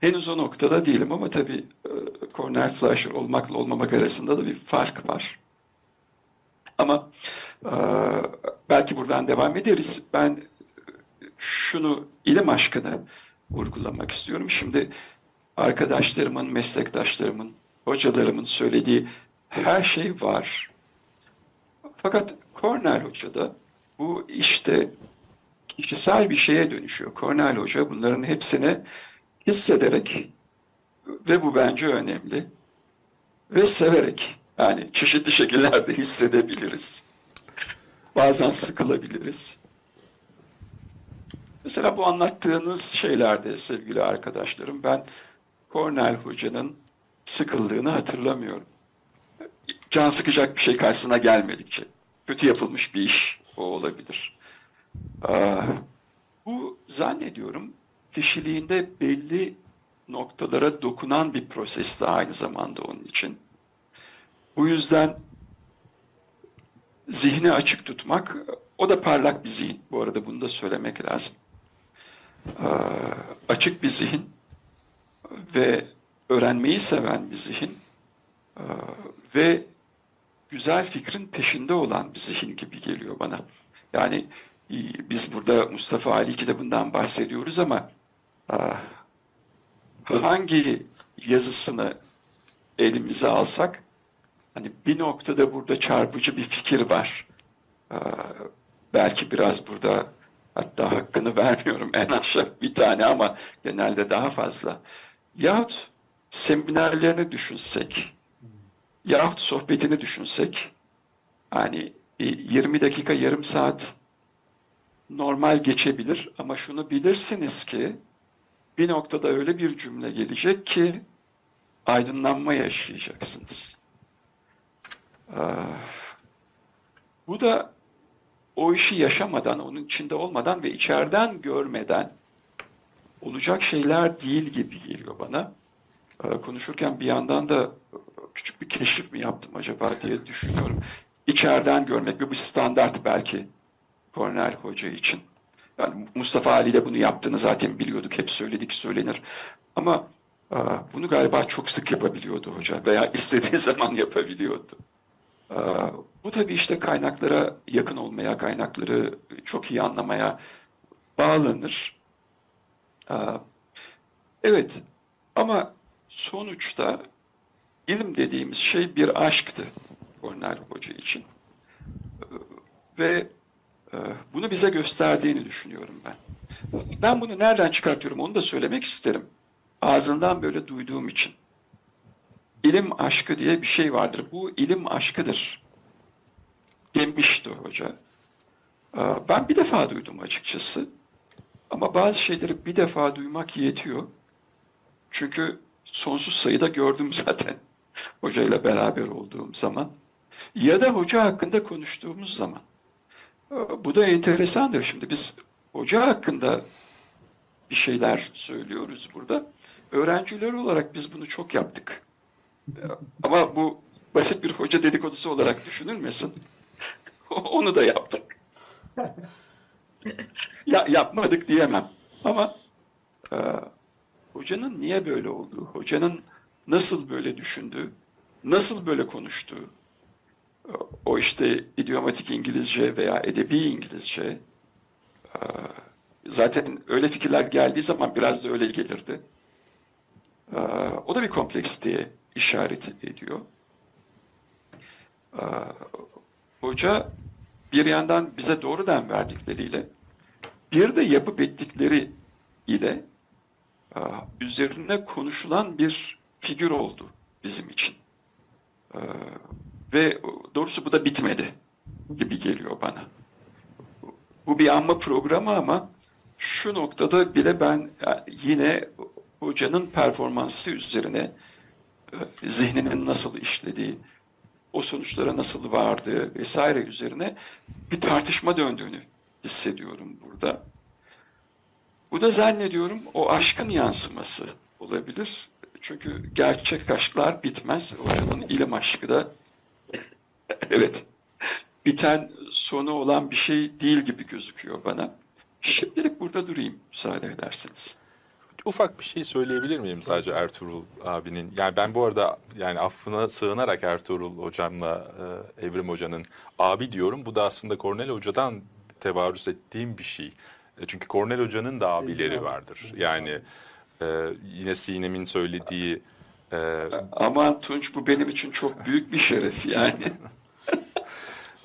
henüz o noktada değilim ama tabii e, Cornel Fleischer olmakla olmamak arasında da bir fark var. Ama e, belki buradan devam ederiz. Ben şunu ilim aşkını vurgulamak istiyorum. Şimdi arkadaşlarımın, meslektaşlarımın, hocalarımın söylediği her şey var. Fakat Cornell Hoca da bu işte kişisel bir şeye dönüşüyor. Cornell Hoca bunların hepsini hissederek ve bu bence önemli ve severek yani çeşitli şekillerde hissedebiliriz. Bazen sıkılabiliriz. Mesela bu anlattığınız şeylerde sevgili arkadaşlarım ben Cornell Hoca'nın sıkıldığını hatırlamıyorum. Can sıkacak bir şey karşısına gelmedikçe. Kötü yapılmış bir iş o olabilir. Aa, bu zannediyorum kişiliğinde belli noktalara dokunan bir proses de aynı zamanda onun için. Bu yüzden zihni açık tutmak, o da parlak bir zihin. Bu arada bunu da söylemek lazım. Ee, açık bir zihin ve öğrenmeyi seven bir zihin ee, ve güzel fikrin peşinde olan bir zihin gibi geliyor bana. Yani biz burada Mustafa Ali kitabından bahsediyoruz ama hangi yazısını elimize alsak hani bir noktada burada çarpıcı bir fikir var. Belki biraz burada hatta hakkını vermiyorum en aşağı bir tane ama genelde daha fazla. Yahut seminerlerini düşünsek, yahut sohbetini düşünsek, hani 20 dakika, yarım saat normal geçebilir ama şunu bilirsiniz ki bir noktada öyle bir cümle gelecek ki aydınlanma yaşayacaksınız. Bu da o işi yaşamadan, onun içinde olmadan ve içeriden görmeden olacak şeyler değil gibi geliyor bana. Konuşurken bir yandan da küçük bir keşif mi yaptım acaba diye düşünüyorum. İçeriden görmek ve bir standart belki Cornel Hoca için. Yani Mustafa Ali de bunu yaptığını zaten biliyorduk. Hep söyledik söylenir. Ama bunu galiba çok sık yapabiliyordu hoca veya istediği zaman yapabiliyordu. Bu tabii işte kaynaklara yakın olmaya, kaynakları çok iyi anlamaya bağlanır. Evet ama sonuçta ilim dediğimiz şey bir aşktı Cornel Hoca için. Ve bunu bize gösterdiğini düşünüyorum ben. Ben bunu nereden çıkartıyorum onu da söylemek isterim. Ağzından böyle duyduğum için. İlim aşkı diye bir şey vardır. Bu ilim aşkıdır. Demişti hoca. Ben bir defa duydum açıkçası. Ama bazı şeyleri bir defa duymak yetiyor. Çünkü sonsuz sayıda gördüm zaten hocayla beraber olduğum zaman. Ya da hoca hakkında konuştuğumuz zaman. Bu da enteresandır. Şimdi biz hoca hakkında bir şeyler söylüyoruz burada. Öğrenciler olarak biz bunu çok yaptık. Ama bu basit bir hoca dedikodusu olarak düşünülmesin. Onu da yaptık. ya, yapmadık diyemem. Ama e, hocanın niye böyle olduğu, hocanın nasıl böyle düşündüğü, nasıl böyle konuştuğu, o işte idiomatik İngilizce veya edebi İngilizce zaten öyle fikirler geldiği zaman biraz da öyle gelirdi. O da bir kompleks diye işaret ediyor. Hoca bir yandan bize doğrudan verdikleriyle bir de yapıp ettikleri ile üzerine konuşulan bir figür oldu bizim için. Ve doğrusu bu da bitmedi gibi geliyor bana. Bu bir anma programı ama şu noktada bile ben yine hocanın performansı üzerine zihninin nasıl işlediği, o sonuçlara nasıl vardığı vesaire üzerine bir tartışma döndüğünü hissediyorum burada. Bu da zannediyorum o aşkın yansıması olabilir. Çünkü gerçek aşklar bitmez. Hocanın ilim aşkı da evet biten sonu olan bir şey değil gibi gözüküyor bana. Şimdilik burada durayım müsaade ederseniz. ufak bir şey söyleyebilir miyim sadece Ertuğrul abinin? Yani ben bu arada yani affına sığınarak Ertuğrul hocamla e, Evrim hocanın abi diyorum. Bu da aslında Kornel hocadan tevarüz ettiğim bir şey. E, çünkü Kornel hocanın da abileri vardır. Yani e, yine Sinem'in söylediği e, Aman Tunç bu benim için çok büyük bir şeref yani.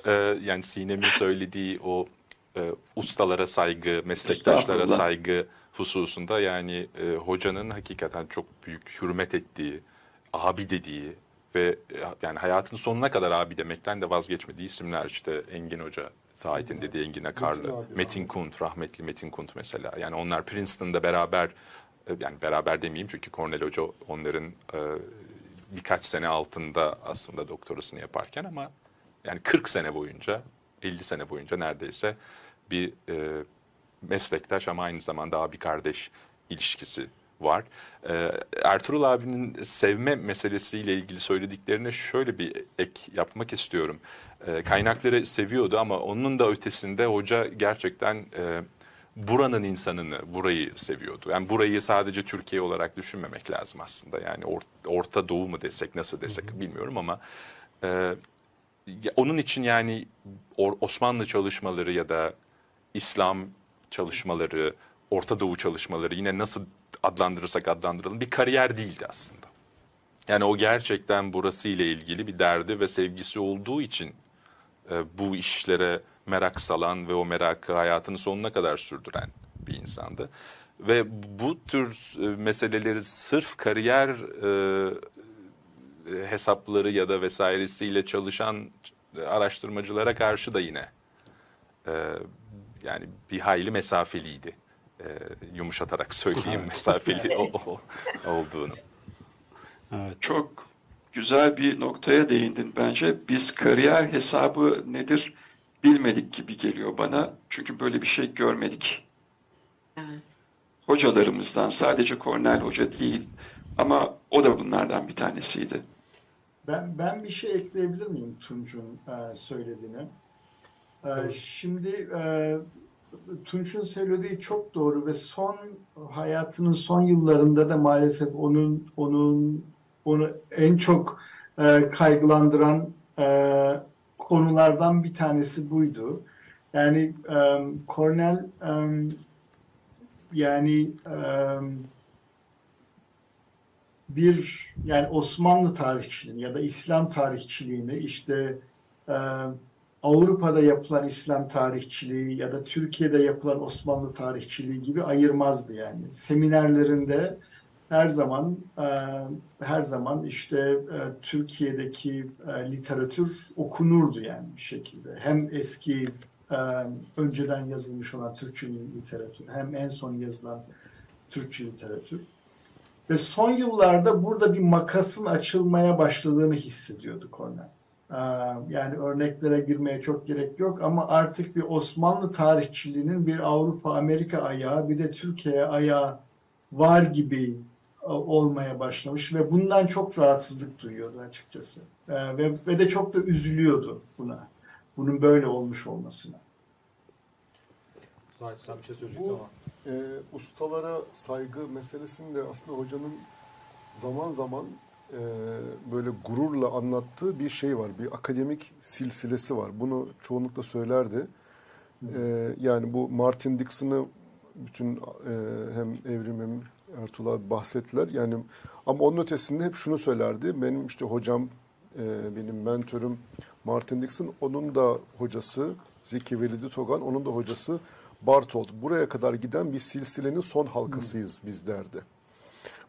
Ee, yani Sinem'in söylediği o e, ustalara saygı, meslektaşlara saygı hususunda yani e, hocanın hakikaten çok büyük hürmet ettiği, abi dediği ve e, yani hayatının sonuna kadar abi demekten de vazgeçmediği isimler işte Engin Hoca, Sait'in dediği Engin Akarlı, abi, Metin Kunt, rahmetli Metin Kunt mesela. Yani onlar Princeton'da beraber yani beraber demeyeyim çünkü Cornell Hoca onların e, birkaç sene altında aslında doktorasını yaparken ama yani 40 sene boyunca, 50 sene boyunca neredeyse bir e, meslektaş ama aynı zamanda abi kardeş ilişkisi var. E, Ertuğrul abinin sevme meselesiyle ilgili söylediklerine şöyle bir ek yapmak istiyorum. E, kaynakları seviyordu ama onun da ötesinde hoca gerçekten e, buranın insanını, burayı seviyordu. Yani burayı sadece Türkiye olarak düşünmemek lazım aslında. Yani or- Orta Doğu mu desek, nasıl desek bilmiyorum ama e, onun için yani Or- Osmanlı çalışmaları ya da İslam çalışmaları, Orta Doğu çalışmaları yine nasıl adlandırırsak adlandıralım bir kariyer değildi aslında. Yani o gerçekten burası ile ilgili bir derdi ve sevgisi olduğu için e, bu işlere merak salan ve o merakı hayatının sonuna kadar sürdüren bir insandı. Ve bu tür e, meseleleri sırf kariyer e, hesapları ya da vesairesiyle çalışan araştırmacılara karşı da yine e, yani bir hayli mesafeliydi. E, yumuşatarak söyleyeyim mesafeli o- o- olduğunu. Çok güzel bir noktaya değindin bence. Biz kariyer hesabı nedir bilmedik gibi geliyor bana. Çünkü böyle bir şey görmedik. Evet. Hocalarımızdan sadece Cornell Hoca değil ama o da bunlardan bir tanesiydi. Ben ben bir şey ekleyebilir miyim Tunç'un e, söylediğine? E, şimdi e, Tunç'un söylediği çok doğru ve son hayatının son yıllarında da maalesef onun onun onu en çok e, kaygılandıran e, konulardan bir tanesi buydu. Yani e, Cornell e, yani e, bir yani Osmanlı tarihçiliğini ya da İslam tarihçiliğini işte e, Avrupa'da yapılan İslam tarihçiliği ya da Türkiye'de yapılan Osmanlı tarihçiliği gibi ayırmazdı yani. Seminerlerinde her zaman e, her zaman işte e, Türkiye'deki e, literatür okunurdu yani bir şekilde. Hem eski önceden yazılmış olan Türkçe literatür hem en son yazılan Türkçe literatür. Ve son yıllarda burada bir makasın açılmaya başladığını hissediyordu Cornell. Yani örneklere girmeye çok gerek yok ama artık bir Osmanlı tarihçiliğinin bir Avrupa, Amerika ayağı bir de Türkiye ayağı var gibi olmaya başlamış ve bundan çok rahatsızlık duyuyordu açıkçası. Ee, Ve, ve de çok da üzülüyordu buna. Bunun böyle olmuş olmasına. Zahit sen bir şey söyleyecektin ama. e, ustalara saygı meselesinde aslında hocanın zaman zaman e, böyle gururla anlattığı bir şey var. Bir akademik silsilesi var. Bunu çoğunlukla söylerdi. E, yani bu Martin Dixon'ı bütün e, hem Evrim hem Ertuğrul abi bahsettiler. Yani ama onun ötesinde hep şunu söylerdi. Benim işte hocam, e, benim mentörüm Martin Dixon, onun da hocası Zeki Velidi Togan, onun da hocası Bartold. Buraya kadar giden bir silsilenin son halkasıyız biz derdi.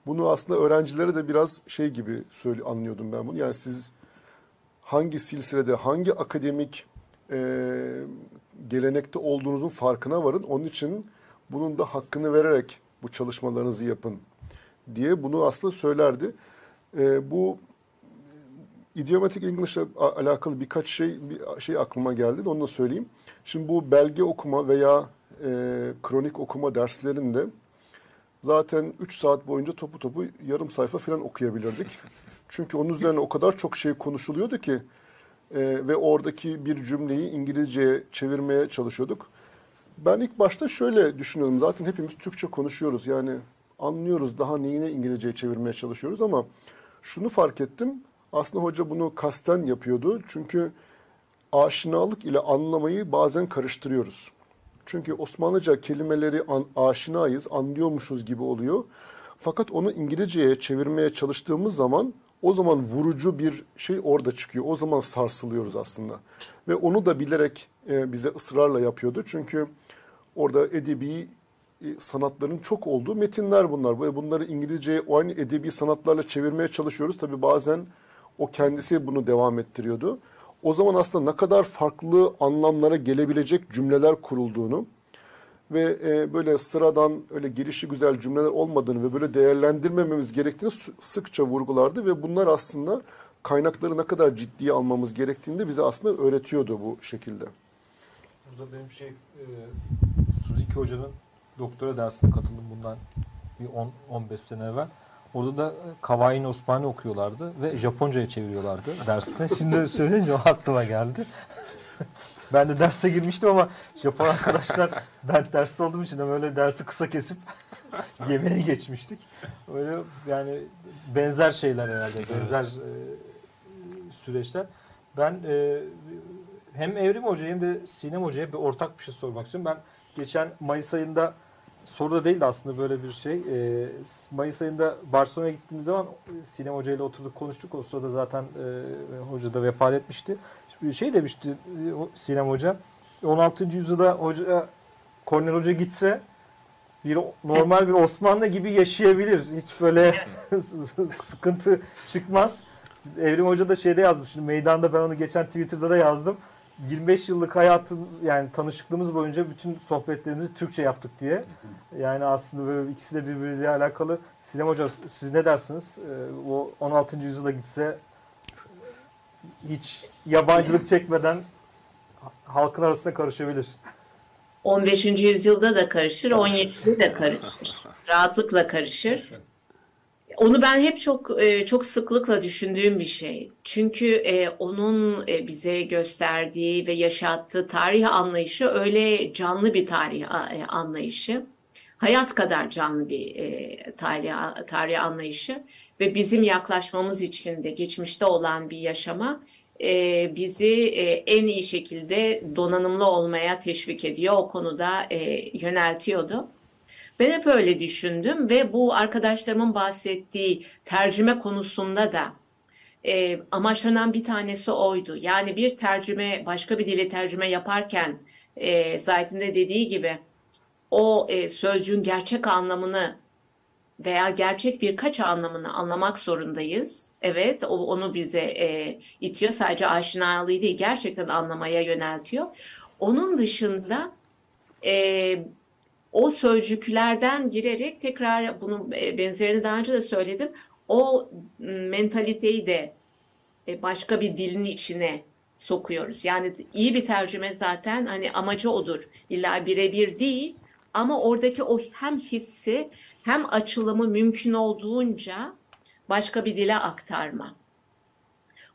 Bunu aslında öğrencilere de biraz şey gibi söyle, anlıyordum ben bunu. Yani siz hangi silsilede, hangi akademik e, gelenekte olduğunuzun farkına varın. Onun için bunun da hakkını vererek bu çalışmalarınızı yapın diye bunu aslında söylerdi. E, bu idiomatik English'le alakalı birkaç şey bir şey aklıma geldi de onu da söyleyeyim. Şimdi bu belge okuma veya e, kronik okuma derslerinde zaten 3 saat boyunca topu topu yarım sayfa falan okuyabilirdik. Çünkü onun üzerine o kadar çok şey konuşuluyordu ki e, ve oradaki bir cümleyi İngilizceye çevirmeye çalışıyorduk. Ben ilk başta şöyle düşünüyordum. Zaten hepimiz Türkçe konuşuyoruz. Yani anlıyoruz. Daha neyine İngilizceye çevirmeye çalışıyoruz ama şunu fark ettim. Aslında hoca bunu kasten yapıyordu. Çünkü aşinalık ile anlamayı bazen karıştırıyoruz. Çünkü Osmanlıca kelimeleri an, aşinayız, anlıyormuşuz gibi oluyor. Fakat onu İngilizceye çevirmeye çalıştığımız zaman o zaman vurucu bir şey orada çıkıyor. O zaman sarsılıyoruz aslında. Ve onu da bilerek e, bize ısrarla yapıyordu. Çünkü orada edebi e, sanatların çok olduğu metinler bunlar. Ve bunları İngilizceye o aynı edebi sanatlarla çevirmeye çalışıyoruz. Tabii bazen o kendisi bunu devam ettiriyordu. O zaman aslında ne kadar farklı anlamlara gelebilecek cümleler kurulduğunu ve e, böyle sıradan öyle girişi güzel cümleler olmadığını ve böyle değerlendirmememiz gerektiğini sı- sıkça vurgulardı ve bunlar aslında kaynakları ne kadar ciddiye almamız gerektiğini de bize aslında öğretiyordu bu şekilde. Burada benim şey e, Suzuki Hoca'nın doktora dersine katıldım bundan bir 10 15 sene evvel. Orada da Kawaii Osmani okuyorlardı ve Japonca'ya çeviriyorlardı derste. Şimdi söyleyince o aklıma geldi. ben de derse girmiştim ama Japon arkadaşlar ben derste olduğum için de böyle dersi kısa kesip yemeğe geçmiştik. Öyle yani benzer şeyler herhalde, benzer e, süreçler. Ben e, hem Evrim Hoca'ya hem de Sinem Hoca'ya bir ortak bir şey sormak istiyorum. Ben geçen Mayıs ayında soru da değildi aslında böyle bir şey. E, Mayıs ayında Barcelona'ya gittiğimiz zaman e, Sinem Hoca ile oturduk konuştuk. O sırada zaten e, hoca da vefat etmişti. Şey demişti e, Sinem Hoca. 16. yüzyılda hoca Kornel Hoca gitse bir normal bir Osmanlı gibi yaşayabilir. Hiç böyle sıkıntı çıkmaz. Evrim Hoca da şeyde yazmış. Şimdi meydanda ben onu geçen Twitter'da da yazdım. 25 yıllık hayatımız yani tanışıklığımız boyunca bütün sohbetlerimizi Türkçe yaptık diye. Yani aslında böyle ikisi de birbiriyle alakalı. Sinem Hoca siz ne dersiniz? Ee, o 16. yüzyıla gitse hiç yabancılık çekmeden halkın arasında karışabilir. 15. yüzyılda da karışır, 17'de de karışır. Rahatlıkla karışır. Onu ben hep çok e, çok sıklıkla düşündüğüm bir şey. Çünkü e, onun e, bize gösterdiği ve yaşattığı tarih anlayışı öyle canlı bir tarih e, anlayışı. Hayat kadar canlı bir e, tarih, tarih anlayışı ve bizim yaklaşmamız için de geçmişte olan bir yaşama e, bizi e, en iyi şekilde donanımlı olmaya teşvik ediyor. O konuda e, yöneltiyordu. Ben hep öyle düşündüm ve bu arkadaşlarımın bahsettiği tercüme konusunda da e, amaçlanan bir tanesi oydu. Yani bir tercüme, başka bir dile tercüme yaparken e, Zahit'in de dediği gibi o e, sözcüğün gerçek anlamını veya gerçek birkaç anlamını anlamak zorundayız. Evet, o, onu bize e, itiyor. Sadece aşinalığı değil, gerçekten anlamaya yöneltiyor. Onun dışında e, o sözcüklerden girerek tekrar bunun e, benzerini daha önce de söyledim. O mentaliteyi de e, başka bir dilin içine sokuyoruz. Yani iyi bir tercüme zaten hani amacı odur. İlla birebir değil ama oradaki o hem hissi hem açılımı mümkün olduğunca başka bir dile aktarma.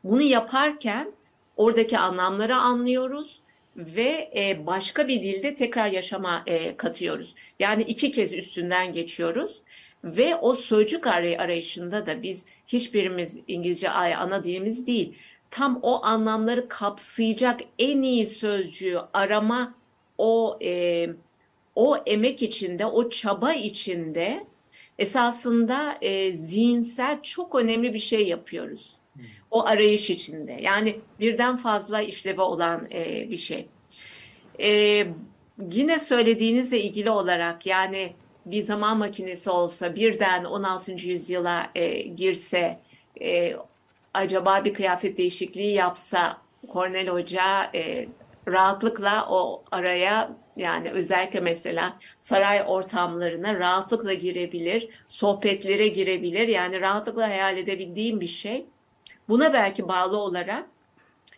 Bunu yaparken oradaki anlamları anlıyoruz ve e, başka bir dilde tekrar yaşama e, katıyoruz. Yani iki kez üstünden geçiyoruz ve o sözcük aray arayışında da biz hiçbirimiz İngilizce ana dilimiz değil. Tam o anlamları kapsayacak en iyi sözcüğü arama o e, o emek içinde, o çaba içinde esasında e, zihinsel çok önemli bir şey yapıyoruz. O arayış içinde. Yani birden fazla işlevi olan e, bir şey. E, yine söylediğinizle ilgili olarak yani bir zaman makinesi olsa birden 16. yüzyıla e, girse e, acaba bir kıyafet değişikliği yapsa Cornel Hoca e, rahatlıkla o araya yani özellikle mesela saray ortamlarına rahatlıkla girebilir, sohbetlere girebilir. Yani rahatlıkla hayal edebildiğim bir şey. Buna belki bağlı olarak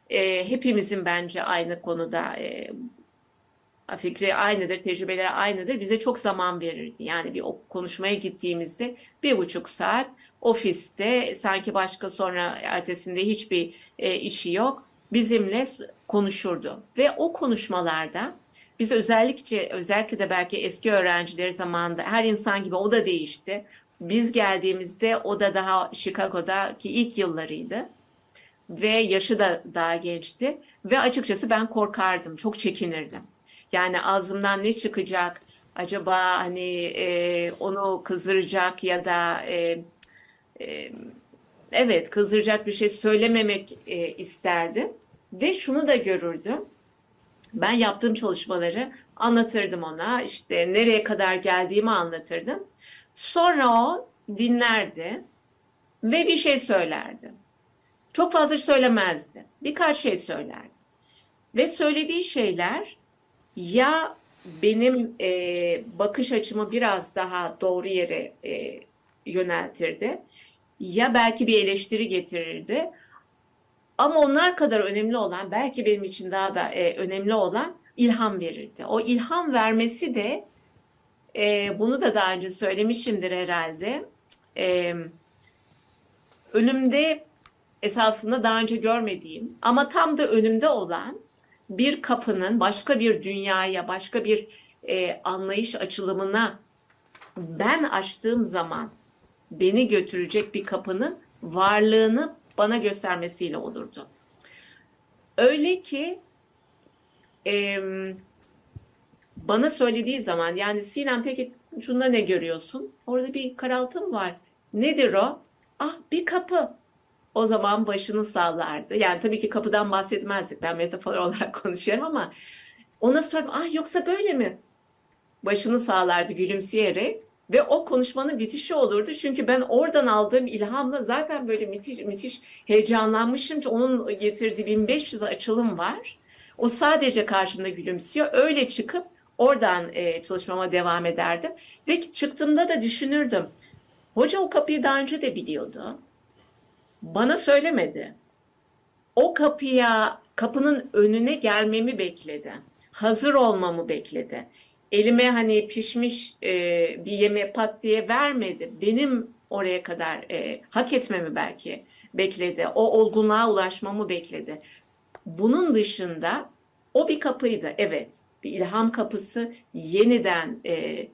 e, hepimizin bence aynı konuda e, fikri aynıdır, tecrübeleri aynıdır. Bize çok zaman verirdi. Yani bir konuşmaya gittiğimizde bir buçuk saat ofiste sanki başka sonra ertesinde hiçbir e, işi yok bizimle konuşurdu. Ve o konuşmalarda Biz özellikle özellikle de belki eski öğrencileri zamanında her insan gibi o da değişti. Biz geldiğimizde o da daha Chicago'daki ilk yıllarıydı ve yaşı da daha gençti ve açıkçası ben korkardım, çok çekinirdim. Yani ağzımdan ne çıkacak? Acaba hani e, onu kızdıracak ya da e, e, evet kızdıracak bir şey söylememek e, isterdim ve şunu da görürdüm. Ben yaptığım çalışmaları anlatırdım ona. işte nereye kadar geldiğimi anlatırdım. Sonra o dinlerdi ve bir şey söylerdi. Çok fazla söylemezdi. Birkaç şey söylerdi. Ve söylediği şeyler ya benim e, bakış açımı biraz daha doğru yere e, yöneltirdi ya belki bir eleştiri getirirdi. Ama onlar kadar önemli olan, belki benim için daha da e, önemli olan ilham verirdi. O ilham vermesi de, e, bunu da daha önce söylemişimdir herhalde. E, önümde esasında daha önce görmediğim ama tam da önümde olan bir kapının başka bir dünyaya, başka bir e, anlayış açılımına ben açtığım zaman beni götürecek bir kapının varlığını bana göstermesiyle olurdu. Öyle ki e, bana söylediği zaman yani Sinem peki şunda ne görüyorsun? Orada bir karaltı var. Nedir o? Ah bir kapı. O zaman başını sallardı. Yani tabii ki kapıdan bahsetmezdik. Ben metafor olarak konuşuyorum ama ona sordum. Ah yoksa böyle mi? Başını sağlardı gülümseyerek. Ve o konuşmanın bitişi olurdu. Çünkü ben oradan aldığım ilhamla zaten böyle müthiş, müthiş heyecanlanmışım ki onun getirdiği 1500 açılım var. O sadece karşımda gülümsüyor. Öyle çıkıp oradan e, çalışmama devam ederdim. Ve çıktığımda da düşünürdüm. Hoca o kapıyı daha önce de biliyordu. Bana söylemedi. O kapıya, kapının önüne gelmemi bekledi. Hazır olmamı bekledi elime hani pişmiş e, bir yemeği pat diye vermedi. Benim oraya kadar e, hak etmemi belki bekledi. O olgunluğa ulaşmamı bekledi. Bunun dışında o bir kapıydı. Evet, bir ilham kapısı yeniden e,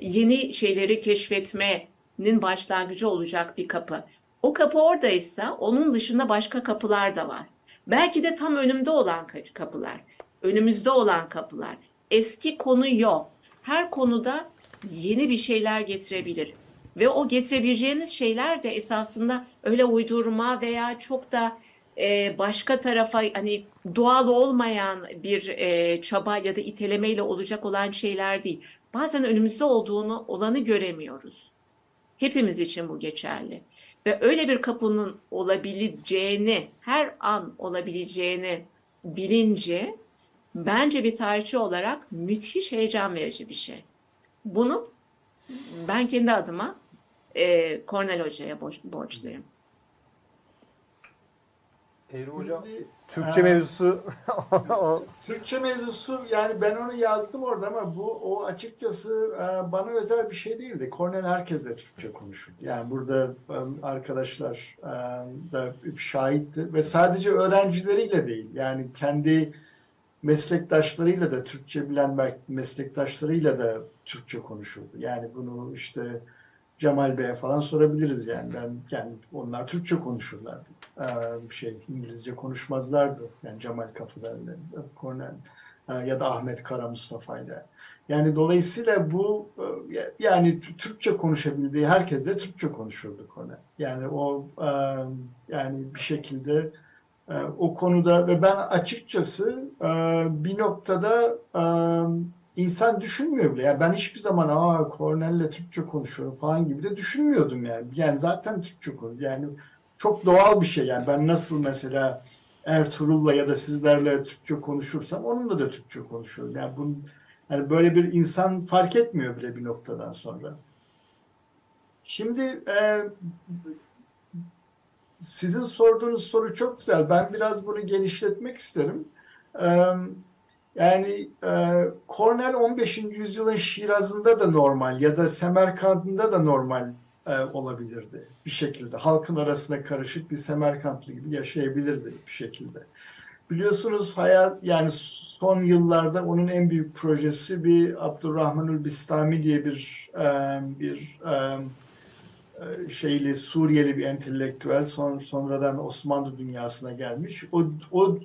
yeni şeyleri keşfetmenin başlangıcı olacak bir kapı. O kapı oradaysa onun dışında başka kapılar da var. Belki de tam önümde olan kapılar, önümüzde olan kapılar eski konu yok. Her konuda yeni bir şeyler getirebiliriz. Ve o getirebileceğimiz şeyler de esasında öyle uydurma veya çok da e, başka tarafa hani doğal olmayan bir e, çaba ya da itelemeyle olacak olan şeyler değil. Bazen önümüzde olduğunu olanı göremiyoruz. Hepimiz için bu geçerli. Ve öyle bir kapının olabileceğini, her an olabileceğini bilince bence bir tarihçi olarak müthiş heyecan verici bir şey. Bunu ben kendi adıma e, Cornel Hoca'ya borçluyum. Evri Hocam, Türkçe e, mevzusu Türkçe mevzusu yani ben onu yazdım orada ama bu o açıkçası e, bana özel bir şey değildi. Cornell herkesle Türkçe konuşurdu. Yani burada e, arkadaşlar da şahitti ve sadece öğrencileriyle değil. Yani kendi meslektaşlarıyla da Türkçe bilen meslektaşlarıyla da Türkçe konuşurdu. Yani bunu işte Cemal Bey'e falan sorabiliriz yani. Ben yani onlar Türkçe konuşurlardı. Ee, şey İngilizce konuşmazlardı. Yani Cemal Kapılar'la, Cornell ya da Ahmet Kara Mustafa'yla. Yani dolayısıyla bu yani Türkçe konuşabildiği herkesle Türkçe konuşurdu Cornell. Yani o yani bir şekilde e, o konuda ve ben açıkçası e, bir noktada e, insan düşünmüyor bile. Yani ben hiçbir zaman aa Cornell'le Türkçe konuşuyorum falan gibi de düşünmüyordum yani. Yani zaten Türkçe konuş. Yani çok doğal bir şey yani. Ben nasıl mesela Ertuğrul'la ya da sizlerle Türkçe konuşursam onunla da Türkçe konuşuyorum. Yani bunun yani böyle bir insan fark etmiyor bile bir noktadan sonra. Şimdi e, sizin sorduğunuz soru çok güzel. Ben biraz bunu genişletmek isterim. Yani Cornell 15. yüzyılın Şiraz'ında da normal ya da Semerkant'ında da normal olabilirdi bir şekilde. Halkın arasına karışık bir Semerkantlı gibi yaşayabilirdi bir şekilde. Biliyorsunuz hayat yani son yıllarda onun en büyük projesi bir Abdurrahmanül Bistami diye bir e, bir e, e, şeyli Suriyeli bir entelektüel son sonradan Osmanlı dünyasına gelmiş. O o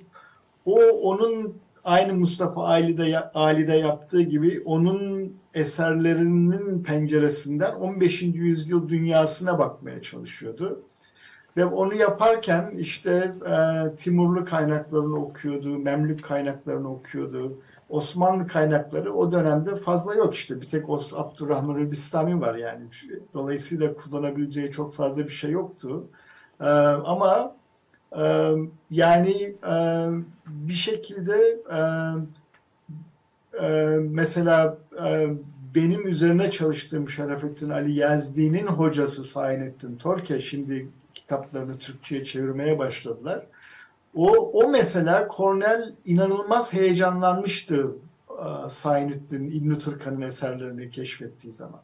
o onun aynı Mustafa Ali'de Ali'de yaptığı gibi onun eserlerinin penceresinden 15. yüzyıl dünyasına bakmaya çalışıyordu. Ve onu yaparken işte e, Timurlu kaynaklarını okuyordu, Memlük kaynaklarını okuyordu. Osmanlı kaynakları o dönemde fazla yok işte. Bir tek Abdurrahman Bistami var yani. Dolayısıyla kullanabileceği çok fazla bir şey yoktu. E, ama e, yani e, bir şekilde e, e, mesela e, benim üzerine çalıştığım Şerefettin Ali Yazdi'nin hocası Sainettin Torke şimdi kitaplarını Türkçe'ye çevirmeye başladılar. O, o mesela Cornell inanılmaz heyecanlanmıştı e, Sainettin İbn Turkan'ın eserlerini keşfettiği zaman.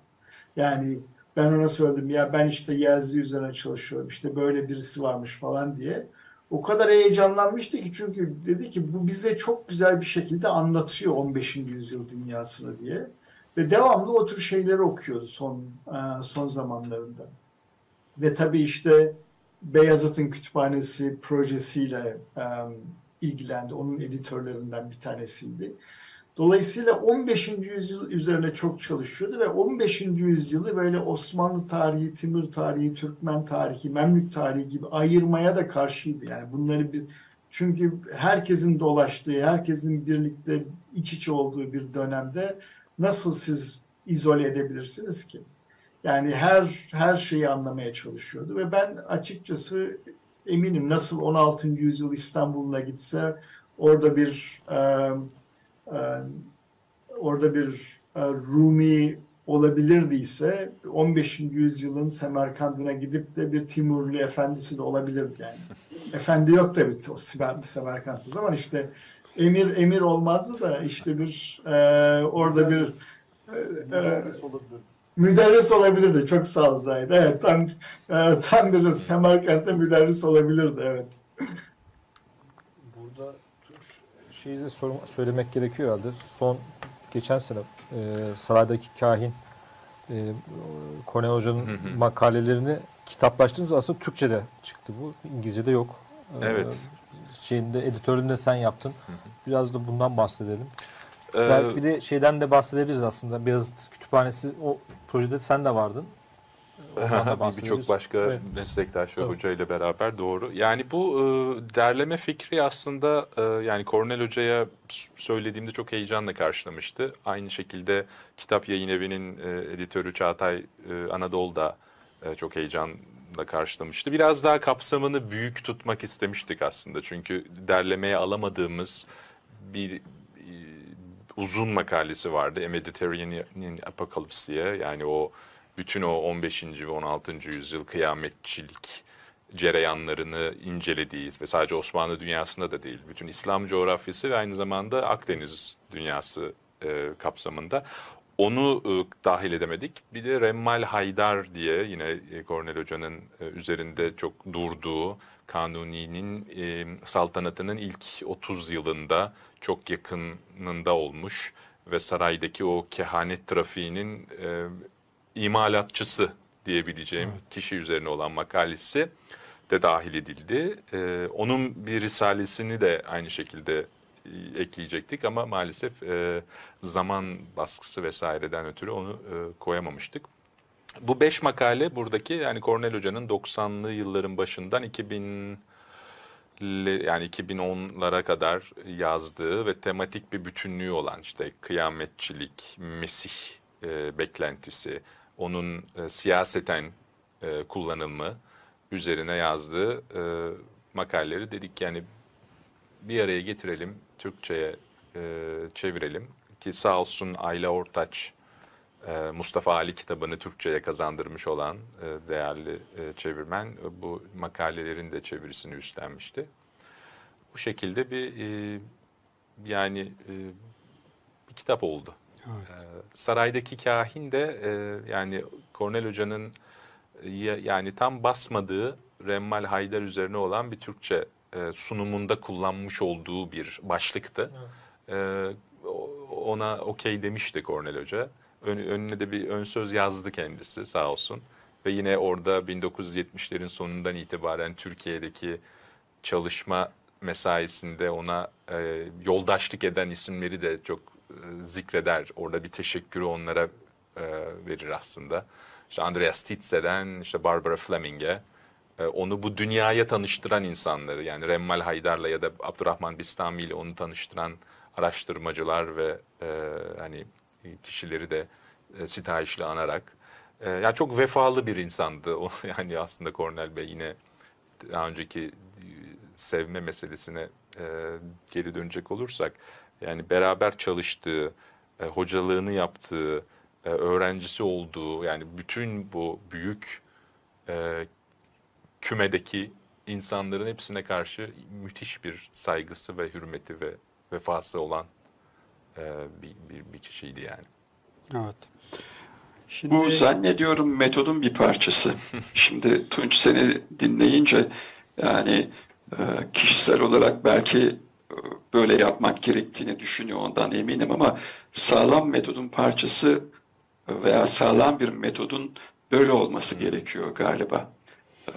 Yani ben ona söyledim ya ben işte Yazdi üzerine çalışıyorum işte böyle birisi varmış falan diye. O kadar heyecanlanmıştı ki çünkü dedi ki bu bize çok güzel bir şekilde anlatıyor 15. yüzyıl dünyasını diye. Ve devamlı o tür şeyleri okuyordu son e, son zamanlarında. Ve tabii işte Beyazıt'ın kütüphanesi projesiyle e, ilgilendi. Onun editörlerinden bir tanesiydi. Dolayısıyla 15. yüzyıl üzerine çok çalışıyordu ve 15. yüzyılı böyle Osmanlı tarihi, Timur tarihi, Türkmen tarihi, Memlük tarihi gibi ayırmaya da karşıydı. Yani bunları bir çünkü herkesin dolaştığı, herkesin birlikte iç içe olduğu bir dönemde nasıl siz izole edebilirsiniz ki? Yani her her şeyi anlamaya çalışıyordu ve ben açıkçası eminim nasıl 16. yüzyıl İstanbul'una gitse orada bir e, orada bir e, Rumi olabilirdiyse 15. yüzyılın Semerkand'ına gidip de bir Timurlu efendisi de olabilirdi yani. Efendi yok tabii o Semerkand o zaman işte emir emir olmazdı da işte bir e, orada bir e, e, müderris olabilirdi. Çok sağ ol Zahid. Evet tam e, tam bir Semerkant'ta müderris olabilirdi evet. Şeyi de sorma- söylemek gerekiyor herhalde. Son geçen sene e, saraydaki kahin e, Cornell Hoca'nın makalelerini kitaplaştınız aslında Türkçe'de çıktı bu. İngilizce'de yok. E, Evet. Şeyinde editörünü de sen yaptın. Biraz da bundan bahsedelim. Ee, Belki bir de şeyden de bahsedebiliriz aslında. Beyazıt Kütüphanesi o projede sen de vardın. Birçok başka Evet. meslektaş ve hoca ile beraber doğru. Yani bu e, derleme fikri aslında e, yani Cornel Hoca'ya söylediğimde çok heyecanla karşılamıştı. Aynı şekilde Kitap Yayın Evi'nin e, editörü Çağatay e, Anadolu da e, çok heyecanla karşılamıştı. Biraz daha kapsamını büyük tutmak istemiştik aslında. Çünkü derlemeye alamadığımız bir e, uzun makalesi vardı. A Mediterranean Apocalypse diye. Yani o bütün o 15. ve 16. yüzyıl kıyametçilik cereyanlarını incelediği ve sadece Osmanlı dünyasında da değil, bütün İslam coğrafyası ve aynı zamanda Akdeniz dünyası e, kapsamında onu e, dahil edemedik. Bir de Remmal Haydar diye yine e, Hoca'nın e, üzerinde çok durduğu Kanuni'nin e, saltanatının ilk 30 yılında çok yakınında olmuş ve saraydaki o kehanet trafiğinin e, imalatçısı diyebileceğim kişi üzerine olan makalesi de dahil edildi. E, onun bir risalesini de aynı şekilde e, ekleyecektik ama maalesef e, zaman baskısı vesaireden ötürü onu e, koyamamıştık. Bu beş makale buradaki yani Cornel Hoca'nın 90'lı yılların başından 2000 le- yani 2010'lara kadar yazdığı ve tematik bir bütünlüğü olan işte kıyametçilik, Mesih e, beklentisi, onun e, siyaseten e, kullanılımı üzerine yazdığı e, makaleleri dedik yani bir araya getirelim, Türkçe'ye e, çevirelim ki sağ olsun Ayla Ortaç e, Mustafa Ali kitabını Türkçe'ye kazandırmış olan e, değerli e, çevirmen e, bu makalelerin de çevirisini üstlenmişti. Bu şekilde bir e, yani e, bir kitap oldu. E, Saraydaki kahin de e, yani Cornel Hoca'nın ya- yani tam basmadığı Remmal Haydar üzerine olan bir Türkçe e, sunumunda kullanmış olduğu bir başlıktı. E, o- ona okey demişti Cornel Hoca. Ön- önüne de bir ön söz yazdı kendisi sağ olsun. Ve yine orada 1970'lerin sonundan itibaren Türkiye'deki çalışma mesaisinde ona e, yoldaşlık eden isimleri de çok zikreder. Orada bir teşekkürü onlara e, verir aslında. İşte Andreas Titze'den işte Barbara Fleming'e e, onu bu dünyaya tanıştıran insanları yani Remmal Haydar'la ya da Abdurrahman Bistami ile onu tanıştıran araştırmacılar ve e, hani kişileri de e, sitayişle anarak e, yani çok vefalı bir insandı. O yani aslında Cornel Bey yine daha önceki e, sevme meselesine e, geri dönecek olursak yani beraber çalıştığı, e, hocalığını yaptığı, e, öğrencisi olduğu yani bütün bu büyük e, kümedeki insanların hepsine karşı müthiş bir saygısı ve hürmeti ve vefası olan e, bir, bir, bir kişiydi yani. Evet. Şimdi Bu zannediyorum metodun bir parçası. Şimdi Tunç seni dinleyince yani e, kişisel olarak belki böyle yapmak gerektiğini düşünüyor ondan eminim ama sağlam metodun parçası veya sağlam bir metodun böyle olması gerekiyor galiba. E,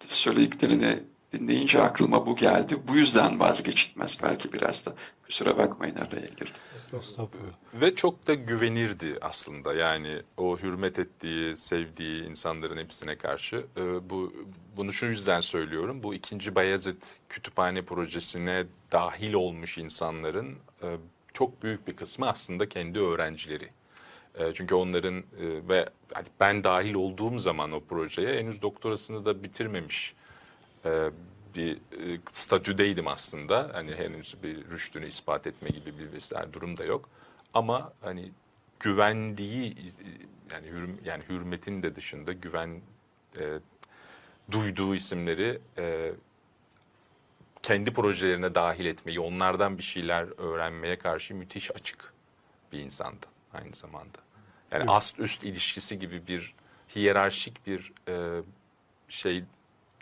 Söylediklerini dinleyince aklıma bu geldi. Bu yüzden vazgeçilmez belki biraz da. Kusura bakmayın araya girdim. Estağfurullah. Ve çok da güvenirdi aslında. Yani o hürmet ettiği, sevdiği insanların hepsine karşı. Ee, bu bunu şu yüzden söylüyorum. Bu ikinci Bayezid Kütüphane Projesi'ne dahil olmuş insanların e, çok büyük bir kısmı aslında kendi öğrencileri. E, çünkü onların e, ve ben dahil olduğum zaman o projeye henüz doktorasını da bitirmemiş e, bir e, statüdeydim aslında. Hani henüz bir rüştünü ispat etme gibi bir vesaire durum da yok. Ama hani güvendiği e, yani hürm, yani hürmetin de dışında güven e, duyduğu isimleri e, kendi projelerine dahil etmeyi, onlardan bir şeyler öğrenmeye karşı müthiş açık bir insandı aynı zamanda. Yani ast üst ilişkisi gibi bir hiyerarşik bir e, şey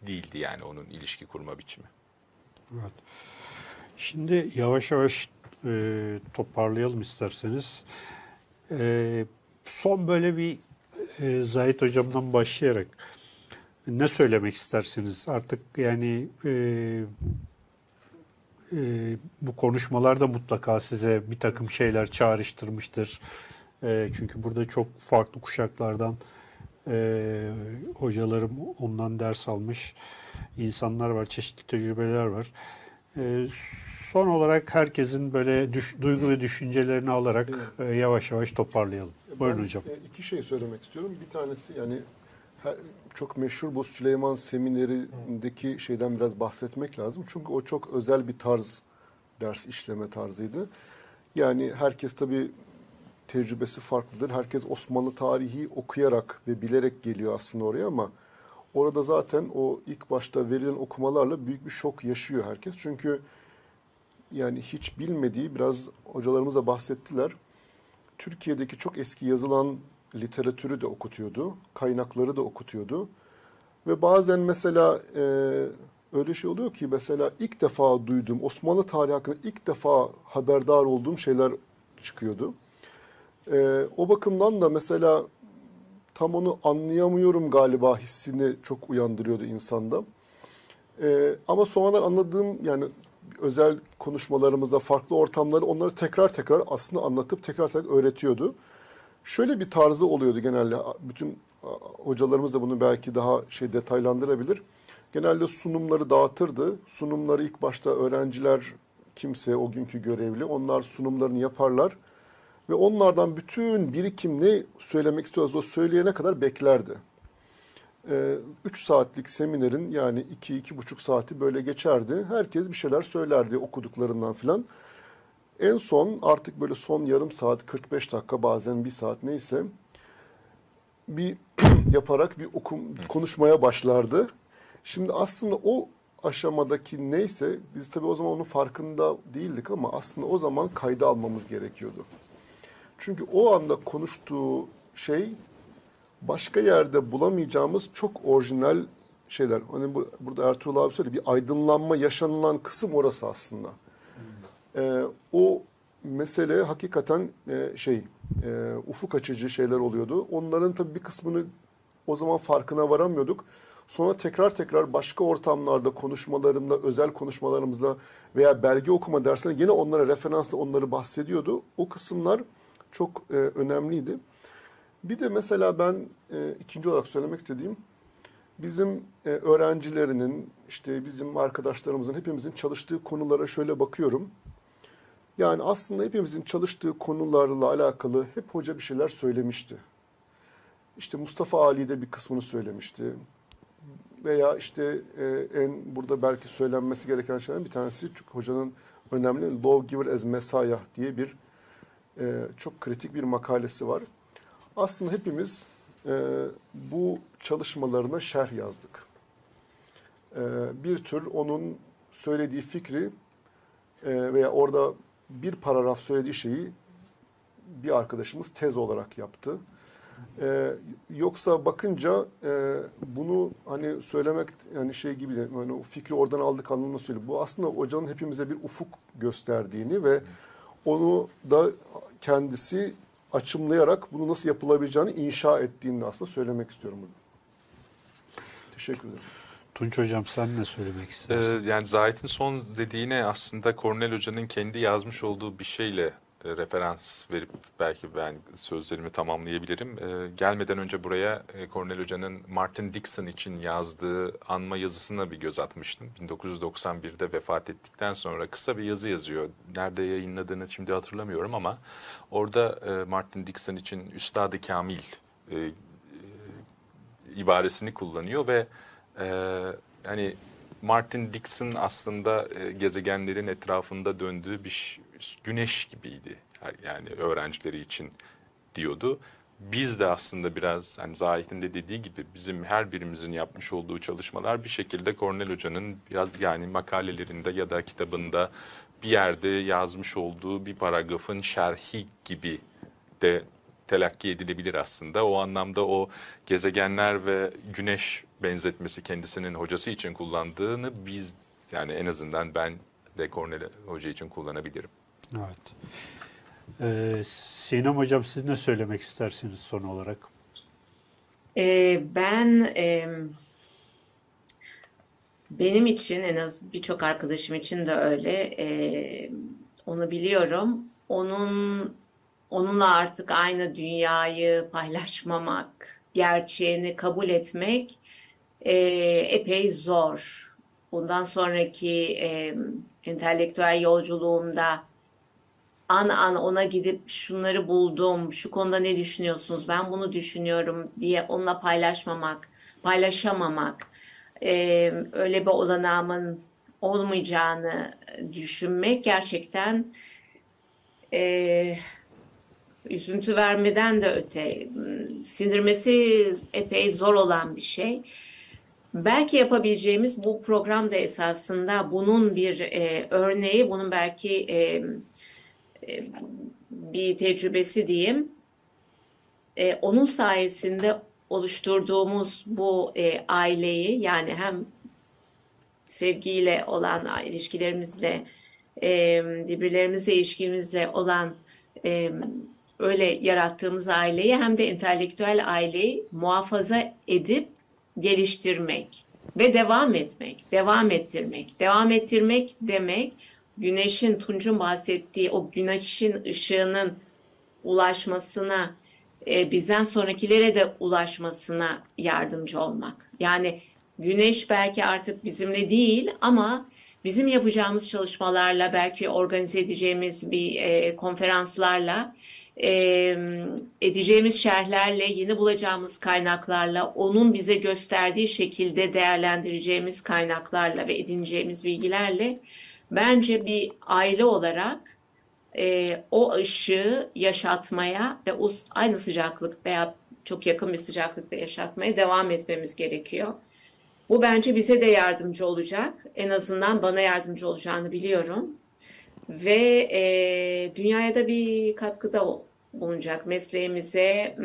değildi yani onun ilişki kurma biçimi. Evet. Şimdi yavaş yavaş e, toparlayalım isterseniz. E, son böyle bir e, Zahit Hocam'dan başlayarak ne söylemek istersiniz? Artık yani e, e, bu konuşmalarda mutlaka size bir takım şeyler çağrıştırmıştır. E, çünkü burada çok farklı kuşaklardan e, hocalarım ondan ders almış insanlar var, çeşitli tecrübeler var. E, son olarak herkesin böyle düş, duygu ve düşüncelerini alarak e, yavaş yavaş toparlayalım. Buyurun Ben, hocam. e, iki şey söylemek istiyorum. Bir tanesi yani her- çok meşhur bu Süleyman Seminerindeki şeyden biraz bahsetmek lazım. Çünkü o çok özel bir tarz ders işleme tarzıydı. Yani herkes tabii tecrübesi farklıdır. Herkes Osmanlı tarihi okuyarak ve bilerek geliyor aslında oraya ama orada zaten o ilk başta verilen okumalarla büyük bir şok yaşıyor herkes. Çünkü yani hiç bilmediği biraz hocalarımız da bahsettiler. Türkiye'deki çok eski yazılan literatürü de okutuyordu, kaynakları da okutuyordu. Ve bazen mesela e, öyle şey oluyor ki mesela ilk defa duyduğum Osmanlı tarihi hakkında ilk defa haberdar olduğum şeyler çıkıyordu. E, o bakımdan da mesela tam onu anlayamıyorum galiba hissini çok uyandırıyordu insanda. E, ama sonradan anladığım yani özel konuşmalarımızda farklı ortamları onları tekrar tekrar aslında anlatıp tekrar tekrar öğretiyordu. Şöyle bir tarzı oluyordu genelde. Bütün hocalarımız da bunu belki daha şey detaylandırabilir. Genelde sunumları dağıtırdı. Sunumları ilk başta öğrenciler kimse o günkü görevli onlar sunumlarını yaparlar ve onlardan bütün birikim ne söylemek istiyorsa o söyleyene kadar beklerdi. 3 saatlik seminerin yani 2-2,5 saati böyle geçerdi. Herkes bir şeyler söylerdi okuduklarından filan. En son artık böyle son yarım saat 45 dakika bazen bir saat neyse bir yaparak bir okum konuşmaya başlardı. Şimdi aslında o aşamadaki neyse biz tabii o zaman onun farkında değildik ama aslında o zaman kayda almamız gerekiyordu. Çünkü o anda konuştuğu şey başka yerde bulamayacağımız çok orijinal şeyler. Hani bu, burada Ertuğrul abi söyledi bir aydınlanma yaşanılan kısım orası aslında. Ee, o mesele hakikaten e, şey e, ufuk açıcı şeyler oluyordu. Onların tabii bir kısmını o zaman farkına varamıyorduk. Sonra tekrar tekrar başka ortamlarda konuşmalarında, özel konuşmalarımızda veya belge okuma derslerinde yine onlara referansla onları bahsediyordu. O kısımlar çok e, önemliydi. Bir de mesela ben e, ikinci olarak söylemek istediğim bizim e, öğrencilerinin işte bizim arkadaşlarımızın hepimizin çalıştığı konulara şöyle bakıyorum. Yani aslında hepimizin çalıştığı konularla alakalı hep hoca bir şeyler söylemişti. İşte Mustafa Ali de bir kısmını söylemişti. Veya işte e, en burada belki söylenmesi gereken şeylerden bir tanesi çünkü hocanın önemli Lawgiver as Messiah diye bir e, çok kritik bir makalesi var. Aslında hepimiz e, bu çalışmalarına şerh yazdık. E, bir tür onun söylediği fikri e, veya orada bir paragraf söylediği şeyi bir arkadaşımız tez olarak yaptı. Ee, yoksa bakınca e, bunu hani söylemek yani şey gibi yani o fikri oradan aldık anlamına söylüyor. Bu aslında hocanın hepimize bir ufuk gösterdiğini ve onu da kendisi açımlayarak bunu nasıl yapılabileceğini inşa ettiğini aslında söylemek istiyorum burada. Teşekkür ederim. Tunç Hocam sen ne söylemek Ee, istersin? yani Zahit'in son dediğine aslında Cornel Hoca'nın kendi yazmış olduğu bir şeyle e, referans verip belki ben sözlerimi tamamlayabilirim. E, gelmeden önce buraya e, Cornel Hoca'nın Martin Dixon için yazdığı anma yazısına bir göz atmıştım. 1991'de vefat ettikten sonra kısa bir yazı yazıyor. Nerede yayınladığını şimdi hatırlamıyorum ama orada e, Martin Dixon için Üstad-ı Kamil ibaresini kullanıyor ve hani Martin Dixon aslında gezegenlerin etrafında döndüğü bir güneş gibiydi. Yani öğrencileri için diyordu. Biz de aslında biraz hani Zahit'in de dediği gibi bizim her birimizin yapmış olduğu çalışmalar bir şekilde Cornel Hoca'nın biraz yani makalelerinde ya da kitabında bir yerde yazmış olduğu bir paragrafın şerhi gibi de telakki edilebilir aslında. O anlamda o gezegenler ve güneş benzetmesi kendisinin hocası için kullandığını biz yani en azından ben de Cornel Hoca için kullanabilirim. Evet. Ee, Sinem Hocam siz ne söylemek istersiniz son olarak? Ee, ben e, benim için en az birçok arkadaşım için de öyle. e, onu biliyorum. Onun onunla artık aynı dünyayı paylaşmamak, gerçeğini kabul etmek e, epey zor. Bundan sonraki e, entelektüel yolculuğumda an an ona gidip şunları buldum, şu konuda ne düşünüyorsunuz, ben bunu düşünüyorum diye onunla paylaşmamak, paylaşamamak, e, öyle bir olanağımın olmayacağını düşünmek gerçekten e, üzüntü vermeden de öte, sindirmesi epey zor olan bir şey. Belki yapabileceğimiz bu programda esasında bunun bir e, örneği, bunun belki e, e, bir tecrübesi diyeyim. E, onun sayesinde oluşturduğumuz bu e, aileyi yani hem sevgiyle olan ilişkilerimizle, e, birbirlerimizle ilişkimizle olan e, öyle yarattığımız aileyi hem de entelektüel aileyi muhafaza edip geliştirmek ve devam etmek, devam ettirmek. Devam ettirmek demek güneşin, Tunç'un bahsettiği o güneşin ışığının ulaşmasına, e, bizden sonrakilere de ulaşmasına yardımcı olmak. Yani güneş belki artık bizimle değil ama bizim yapacağımız çalışmalarla, belki organize edeceğimiz bir e, konferanslarla, e, edeceğimiz şerhlerle, yeni bulacağımız kaynaklarla, onun bize gösterdiği şekilde değerlendireceğimiz kaynaklarla ve edineceğimiz bilgilerle bence bir aile olarak e, o ışığı yaşatmaya ve o aynı sıcaklık veya çok yakın bir sıcaklıkta yaşatmaya devam etmemiz gerekiyor. Bu bence bize de yardımcı olacak. En azından bana yardımcı olacağını biliyorum. Ve e, dünyaya da bir katkıda bulunacak. Mesleğimize,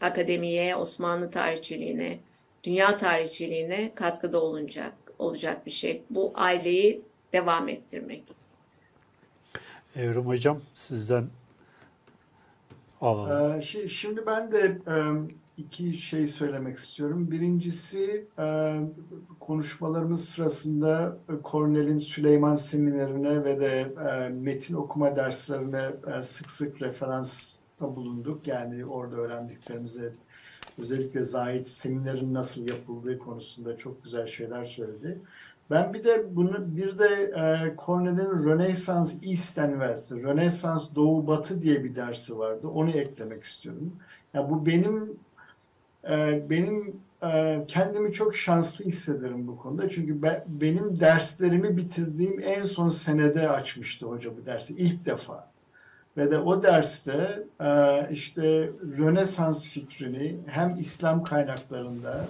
akademiye, Osmanlı tarihçiliğine dünya tarihçiliğine katkıda olacak olacak bir şey. Bu aileyi devam ettirmek. Evrim Hocam sizden alalım. Ee, şi- Şimdi ben de e, iki şey söylemek istiyorum. Birincisi e, konuşmalarımız sırasında Cornell'in Süleyman Seminerine ve de e, metin okuma derslerine sık sık referansta bulunduk. Yani orada öğrendiklerimize özellikle Zahid seminerin nasıl yapıldığı konusunda çok güzel şeyler söyledi. Ben bir de bunu bir de e, Cornell'in Rönesans East West, Rönesans Doğu Batı diye bir dersi vardı. Onu eklemek istiyorum. Ya bu benim e, benim e, kendimi çok şanslı hissederim bu konuda. Çünkü ben, benim derslerimi bitirdiğim en son senede açmıştı hoca bu dersi ilk defa. Ve de o derste e, işte Rönesans fikrini hem İslam kaynaklarında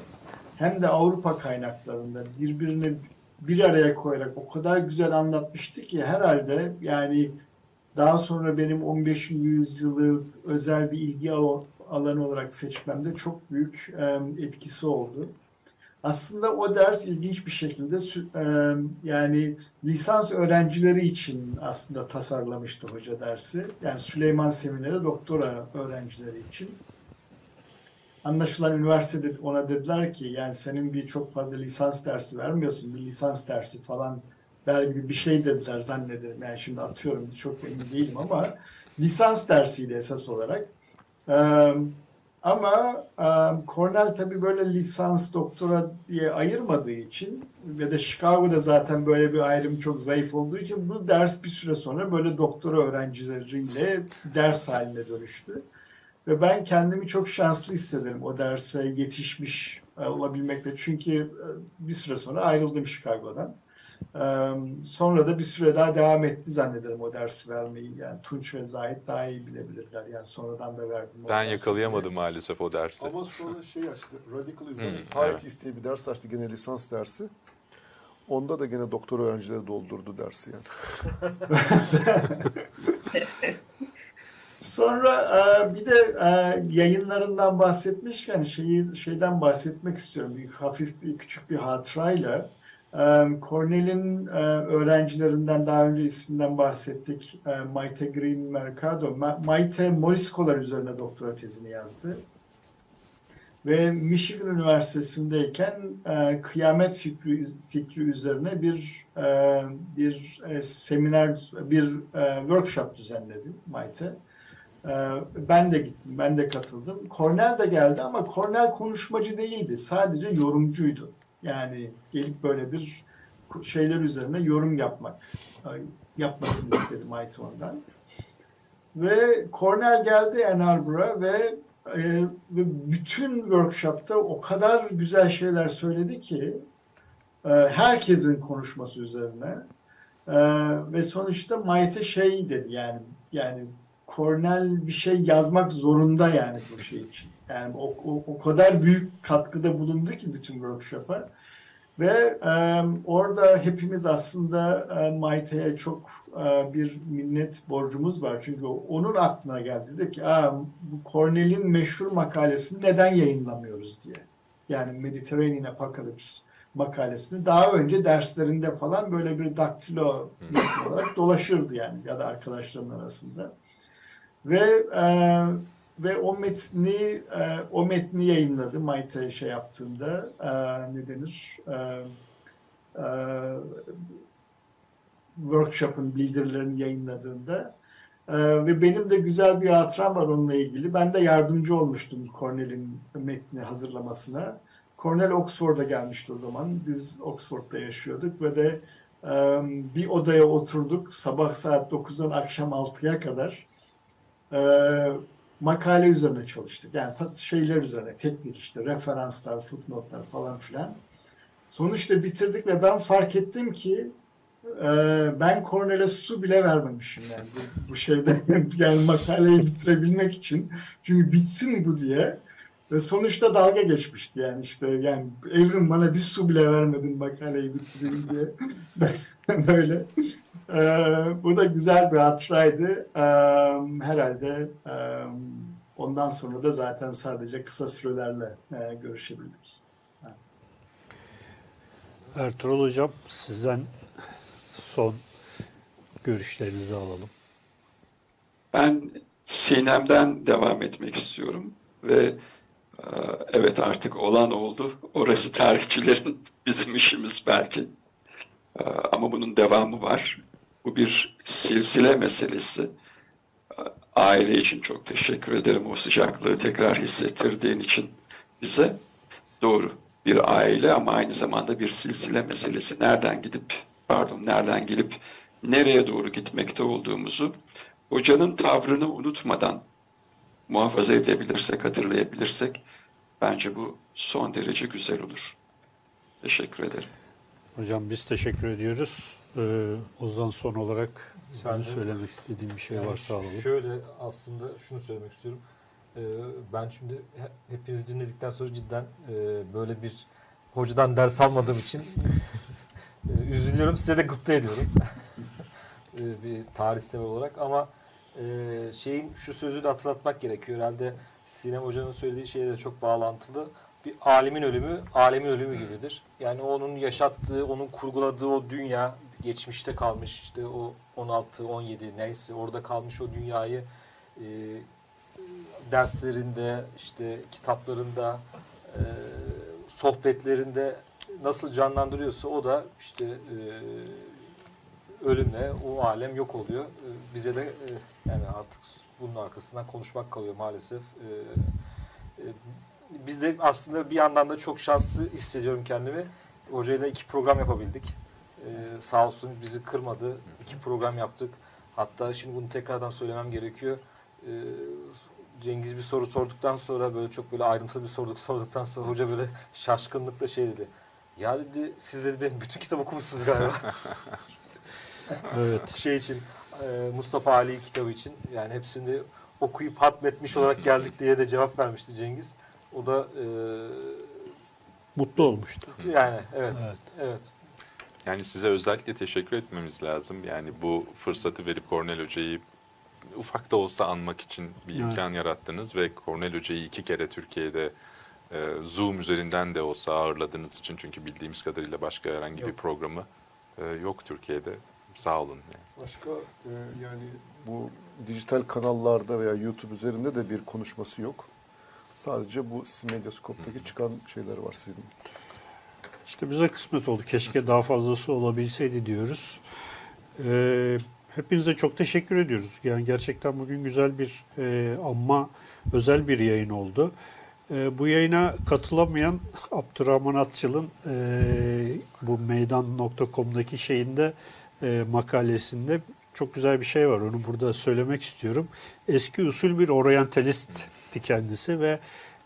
hem de Avrupa kaynaklarında birbirini bir araya koyarak o kadar güzel anlatmıştı ki herhalde yani daha sonra benim 15. yüzyılı özel bir ilgi al- alanı olarak seçmemde çok büyük etkisi oldu. Aslında o ders ilginç bir şekilde yani lisans öğrencileri için aslında tasarlamıştı hoca dersi. Yani Süleyman Semineri doktora öğrencileri için. Anlaşılan üniversitede ona dediler ki yani senin bir çok fazla lisans dersi vermiyorsun. Bir lisans dersi falan ver gibi bir şey dediler zannederim. Yani şimdi atıyorum çok emin değilim ama lisans dersiydi esas olarak. Ama Cornell tabii böyle lisans doktora diye ayırmadığı için ve de Chicago'da zaten böyle bir ayrım çok zayıf olduğu için bu ders bir süre sonra böyle doktora öğrencileriyle ders haline dönüştü. Ve ben kendimi çok şanslı hissederim o derse yetişmiş e, olabilmekle. Çünkü e, bir süre sonra ayrıldım Chicago'dan. E, Sonra da bir süre daha devam etti zannederim o dersi vermeyi. Yani Tunç ve Zahit daha iyi bilebilirler. Yani sonradan da verdim. o Ben dersi. yakalayamadım maalesef o dersi. Ama sonra şey açtı, Radical Islam, Hmm, diye bir ders açtı gene lisans dersi. Onda da gene doktor öğrencileri doldurdu dersi yani. Sonra e, bir de e, yayınlarından bahsetmişken şeyi şeyden bahsetmek istiyorum. Bir hafif bir küçük bir hatırayla. E, Cornell'in öğrencilerinden daha önce isminden bahsettik. Maite Green Mercado. Ma- Maite Morisco'lar üzerine doktora tezini yazdı. Ve Michigan Üniversitesi'ndeyken kıyamet fikri, fikri üzerine bir bir seminer, bir workshop düzenledi Maite. Ee, Ben de gittim, ben de katıldım. Cornell de geldi ama Cornell konuşmacı değildi. Sadece yorumcuydu. Yani gelip böyle bir şeyler üzerine yorum yapmak e, yapmasını istedim Aytu ondan. Ve Cornell geldi Ann Arbor'a ve e, ve bütün workshopta o kadar güzel şeyler söyledi ki e, herkesin konuşması üzerine ve sonuçta Maite şey dedi yani yani Cornell bir şey yazmak zorunda yani bu şey için. Yani o, o, o kadar büyük katkıda bulundu ki bütün workshop'a. Ve e, orada hepimiz aslında e, Maite'ye çok e, bir minnet borcumuz var. Çünkü onun aklına geldi de ki Aa, bu Cornell'in meşhur makalesini neden yayınlamıyoruz diye. Yani Mediterranean Apocalypse makalesini daha önce derslerinde falan böyle bir daktilo olarak dolaşırdı yani ya da arkadaşlarının arasında ve e, ve o metni e, o metni yayınladı Maite şey yaptığında e, ne denir e, e, workshop'ın bildirilerini yayınladığında E, ve benim de güzel bir hatıram var onunla ilgili. Ben de yardımcı olmuştum Cornell'in metni hazırlamasına. Cornell Oxford'a gelmişti o zaman. Biz Oxford'da yaşıyorduk ve de e, bir odaya oturduk sabah saat 9'dan akşam 6'ya kadar e, makale üzerine çalıştık. Yani şeyler üzerine, teknik işte, referanslar, footnotlar falan filan. Sonuçta bitirdik ve ben fark ettim ki e, ben Cornell'e su bile vermemişim yani bu, bu şeyde yani makaleyi bitirebilmek için. Çünkü bitsin bu diye. Ve sonuçta dalga geçmişti yani işte yani Evrim bana bir su bile vermedin makaleyi bitireyim diye. Ben böyle. Ee, bu da güzel bir hatıraydı. Ee, herhalde e, ondan sonra da zaten sadece kısa sürelerle e, görüşebildik. Ee, Ertuğrul Hocam sizden son görüşlerinizi alalım. Ben Sinem'den devam etmek istiyorum ve evet artık olan oldu. Orası tarihçilerin bizim işimiz belki. E, Ama bunun devamı var. Bu bir silsile meselesi. E, Aile için çok teşekkür ederim o sıcaklığı tekrar hissettirdiğin için bize. Doğru bir aile ama aynı zamanda bir silsile meselesi. Nereden gidip, pardon nereden gelip nereye doğru gitmekte olduğumuzu hocanın tavrını unutmadan muhafaza edebilirsek, hatırlayabilirsek bence bu son derece güzel olur. Teşekkür ederim. Hocam biz teşekkür ediyoruz. Ee, Ozan son olarak de- söylemek istediğin bir şey Yani varsa alalım. Şöyle aslında şunu söylemek istiyorum. Ee, ben şimdi he- hepinizi dinledikten sonra cidden e, böyle bir hocadan ders almadığım için e, üzülüyorum. Size de gıpta ediyorum. E, bir tarihsel olarak ama e, şeyin şu sözü de hatırlatmak gerekiyor. Herhalde Sinem Hoca'nın söylediği şeyle çok bağlantılı. Bir alimin ölümü, alemin ölümü gibidir. Yani onun yaşattığı, onun kurguladığı o dünya geçmişte kalmış işte o 16, 17 neyse orada kalmış o dünyayı e, derslerinde, işte kitaplarında, e, sohbetlerinde nasıl canlandırıyorsa o da işte e, ölümle o alem yok oluyor. E, bize de e, yani artık bunun arkasından konuşmak kalıyor maalesef. E, e, biz de aslında bir yandan da çok şanslı hissediyorum kendimi. Hocayla iki program yapabildik. Ee, sağ olsun bizi kırmadı. İki program yaptık. Hatta şimdi bunu tekrardan söylemem gerekiyor. Ee, Cengiz bir soru sorduktan sonra böyle çok böyle ayrıntılı bir soru sorduktan sonra hoca böyle şaşkınlıkla şey dedi. Ya dedi siz dedi benim bütün kitap okumuşsunuz galiba. Evet. şey için e, Mustafa Ali kitabı için yani hepsini okuyup hatmetmiş olarak geldik diye de cevap vermişti Cengiz. O da e, Mutlu olmuştu. yani evet Evet. evet. Yani size özellikle teşekkür etmemiz lazım. Yani bu fırsatı verip Kornel Hoca'yı ufak da olsa anmak için bir Evet. imkan yarattınız ve Kornel Hoca'yı iki kere Türkiye'de e, Zoom üzerinden de olsa ağırladığınız için çünkü bildiğimiz kadarıyla başka herhangi bir Yok. programı e, yok Türkiye'de. Sağ olun. Başka e, yani bu dijital kanallarda veya YouTube üzerinde de bir konuşması yok. Sadece bu Medyaskop'taki çıkan şeyler var sizin. İşte bize kısmet oldu. Keşke daha fazlası olabilseydi diyoruz. Ee, hepinize çok teşekkür ediyoruz. Yani gerçekten bugün güzel bir e, ama özel bir yayın oldu. Ee, bu yayına katılamayan Abdurrahman Atçıl'ın e, bu meydan.com'daki şeyinde e, makalesinde çok güzel bir şey var. Onu burada söylemek istiyorum. Eski usul bir oryantalistti kendisi ve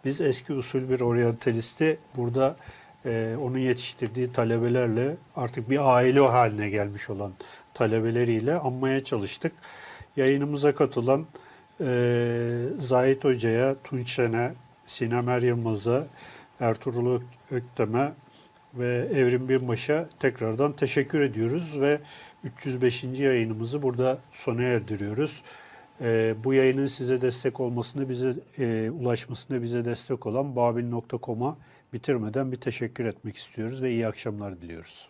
biz eski usul bir oryantalisti burada e, onun yetiştirdiği talebelerle artık bir aile haline gelmiş olan talebeleriyle anmaya çalıştık. Yayınımıza katılan e, Zahit Hoca'ya, Tunç Şen'e, Sinem Er Yılmaz'a, Ertuğrul Ök- Öktem'e ve Evrim Binbaş'a tekrardan teşekkür ediyoruz ve 305. yayınımızı burada sona erdiriyoruz. Ee, bu yayının size destek olmasını, bize e, ulaşmasında bize destek olan babil.com'a bitirmeden bir teşekkür etmek istiyoruz ve iyi akşamlar diliyoruz.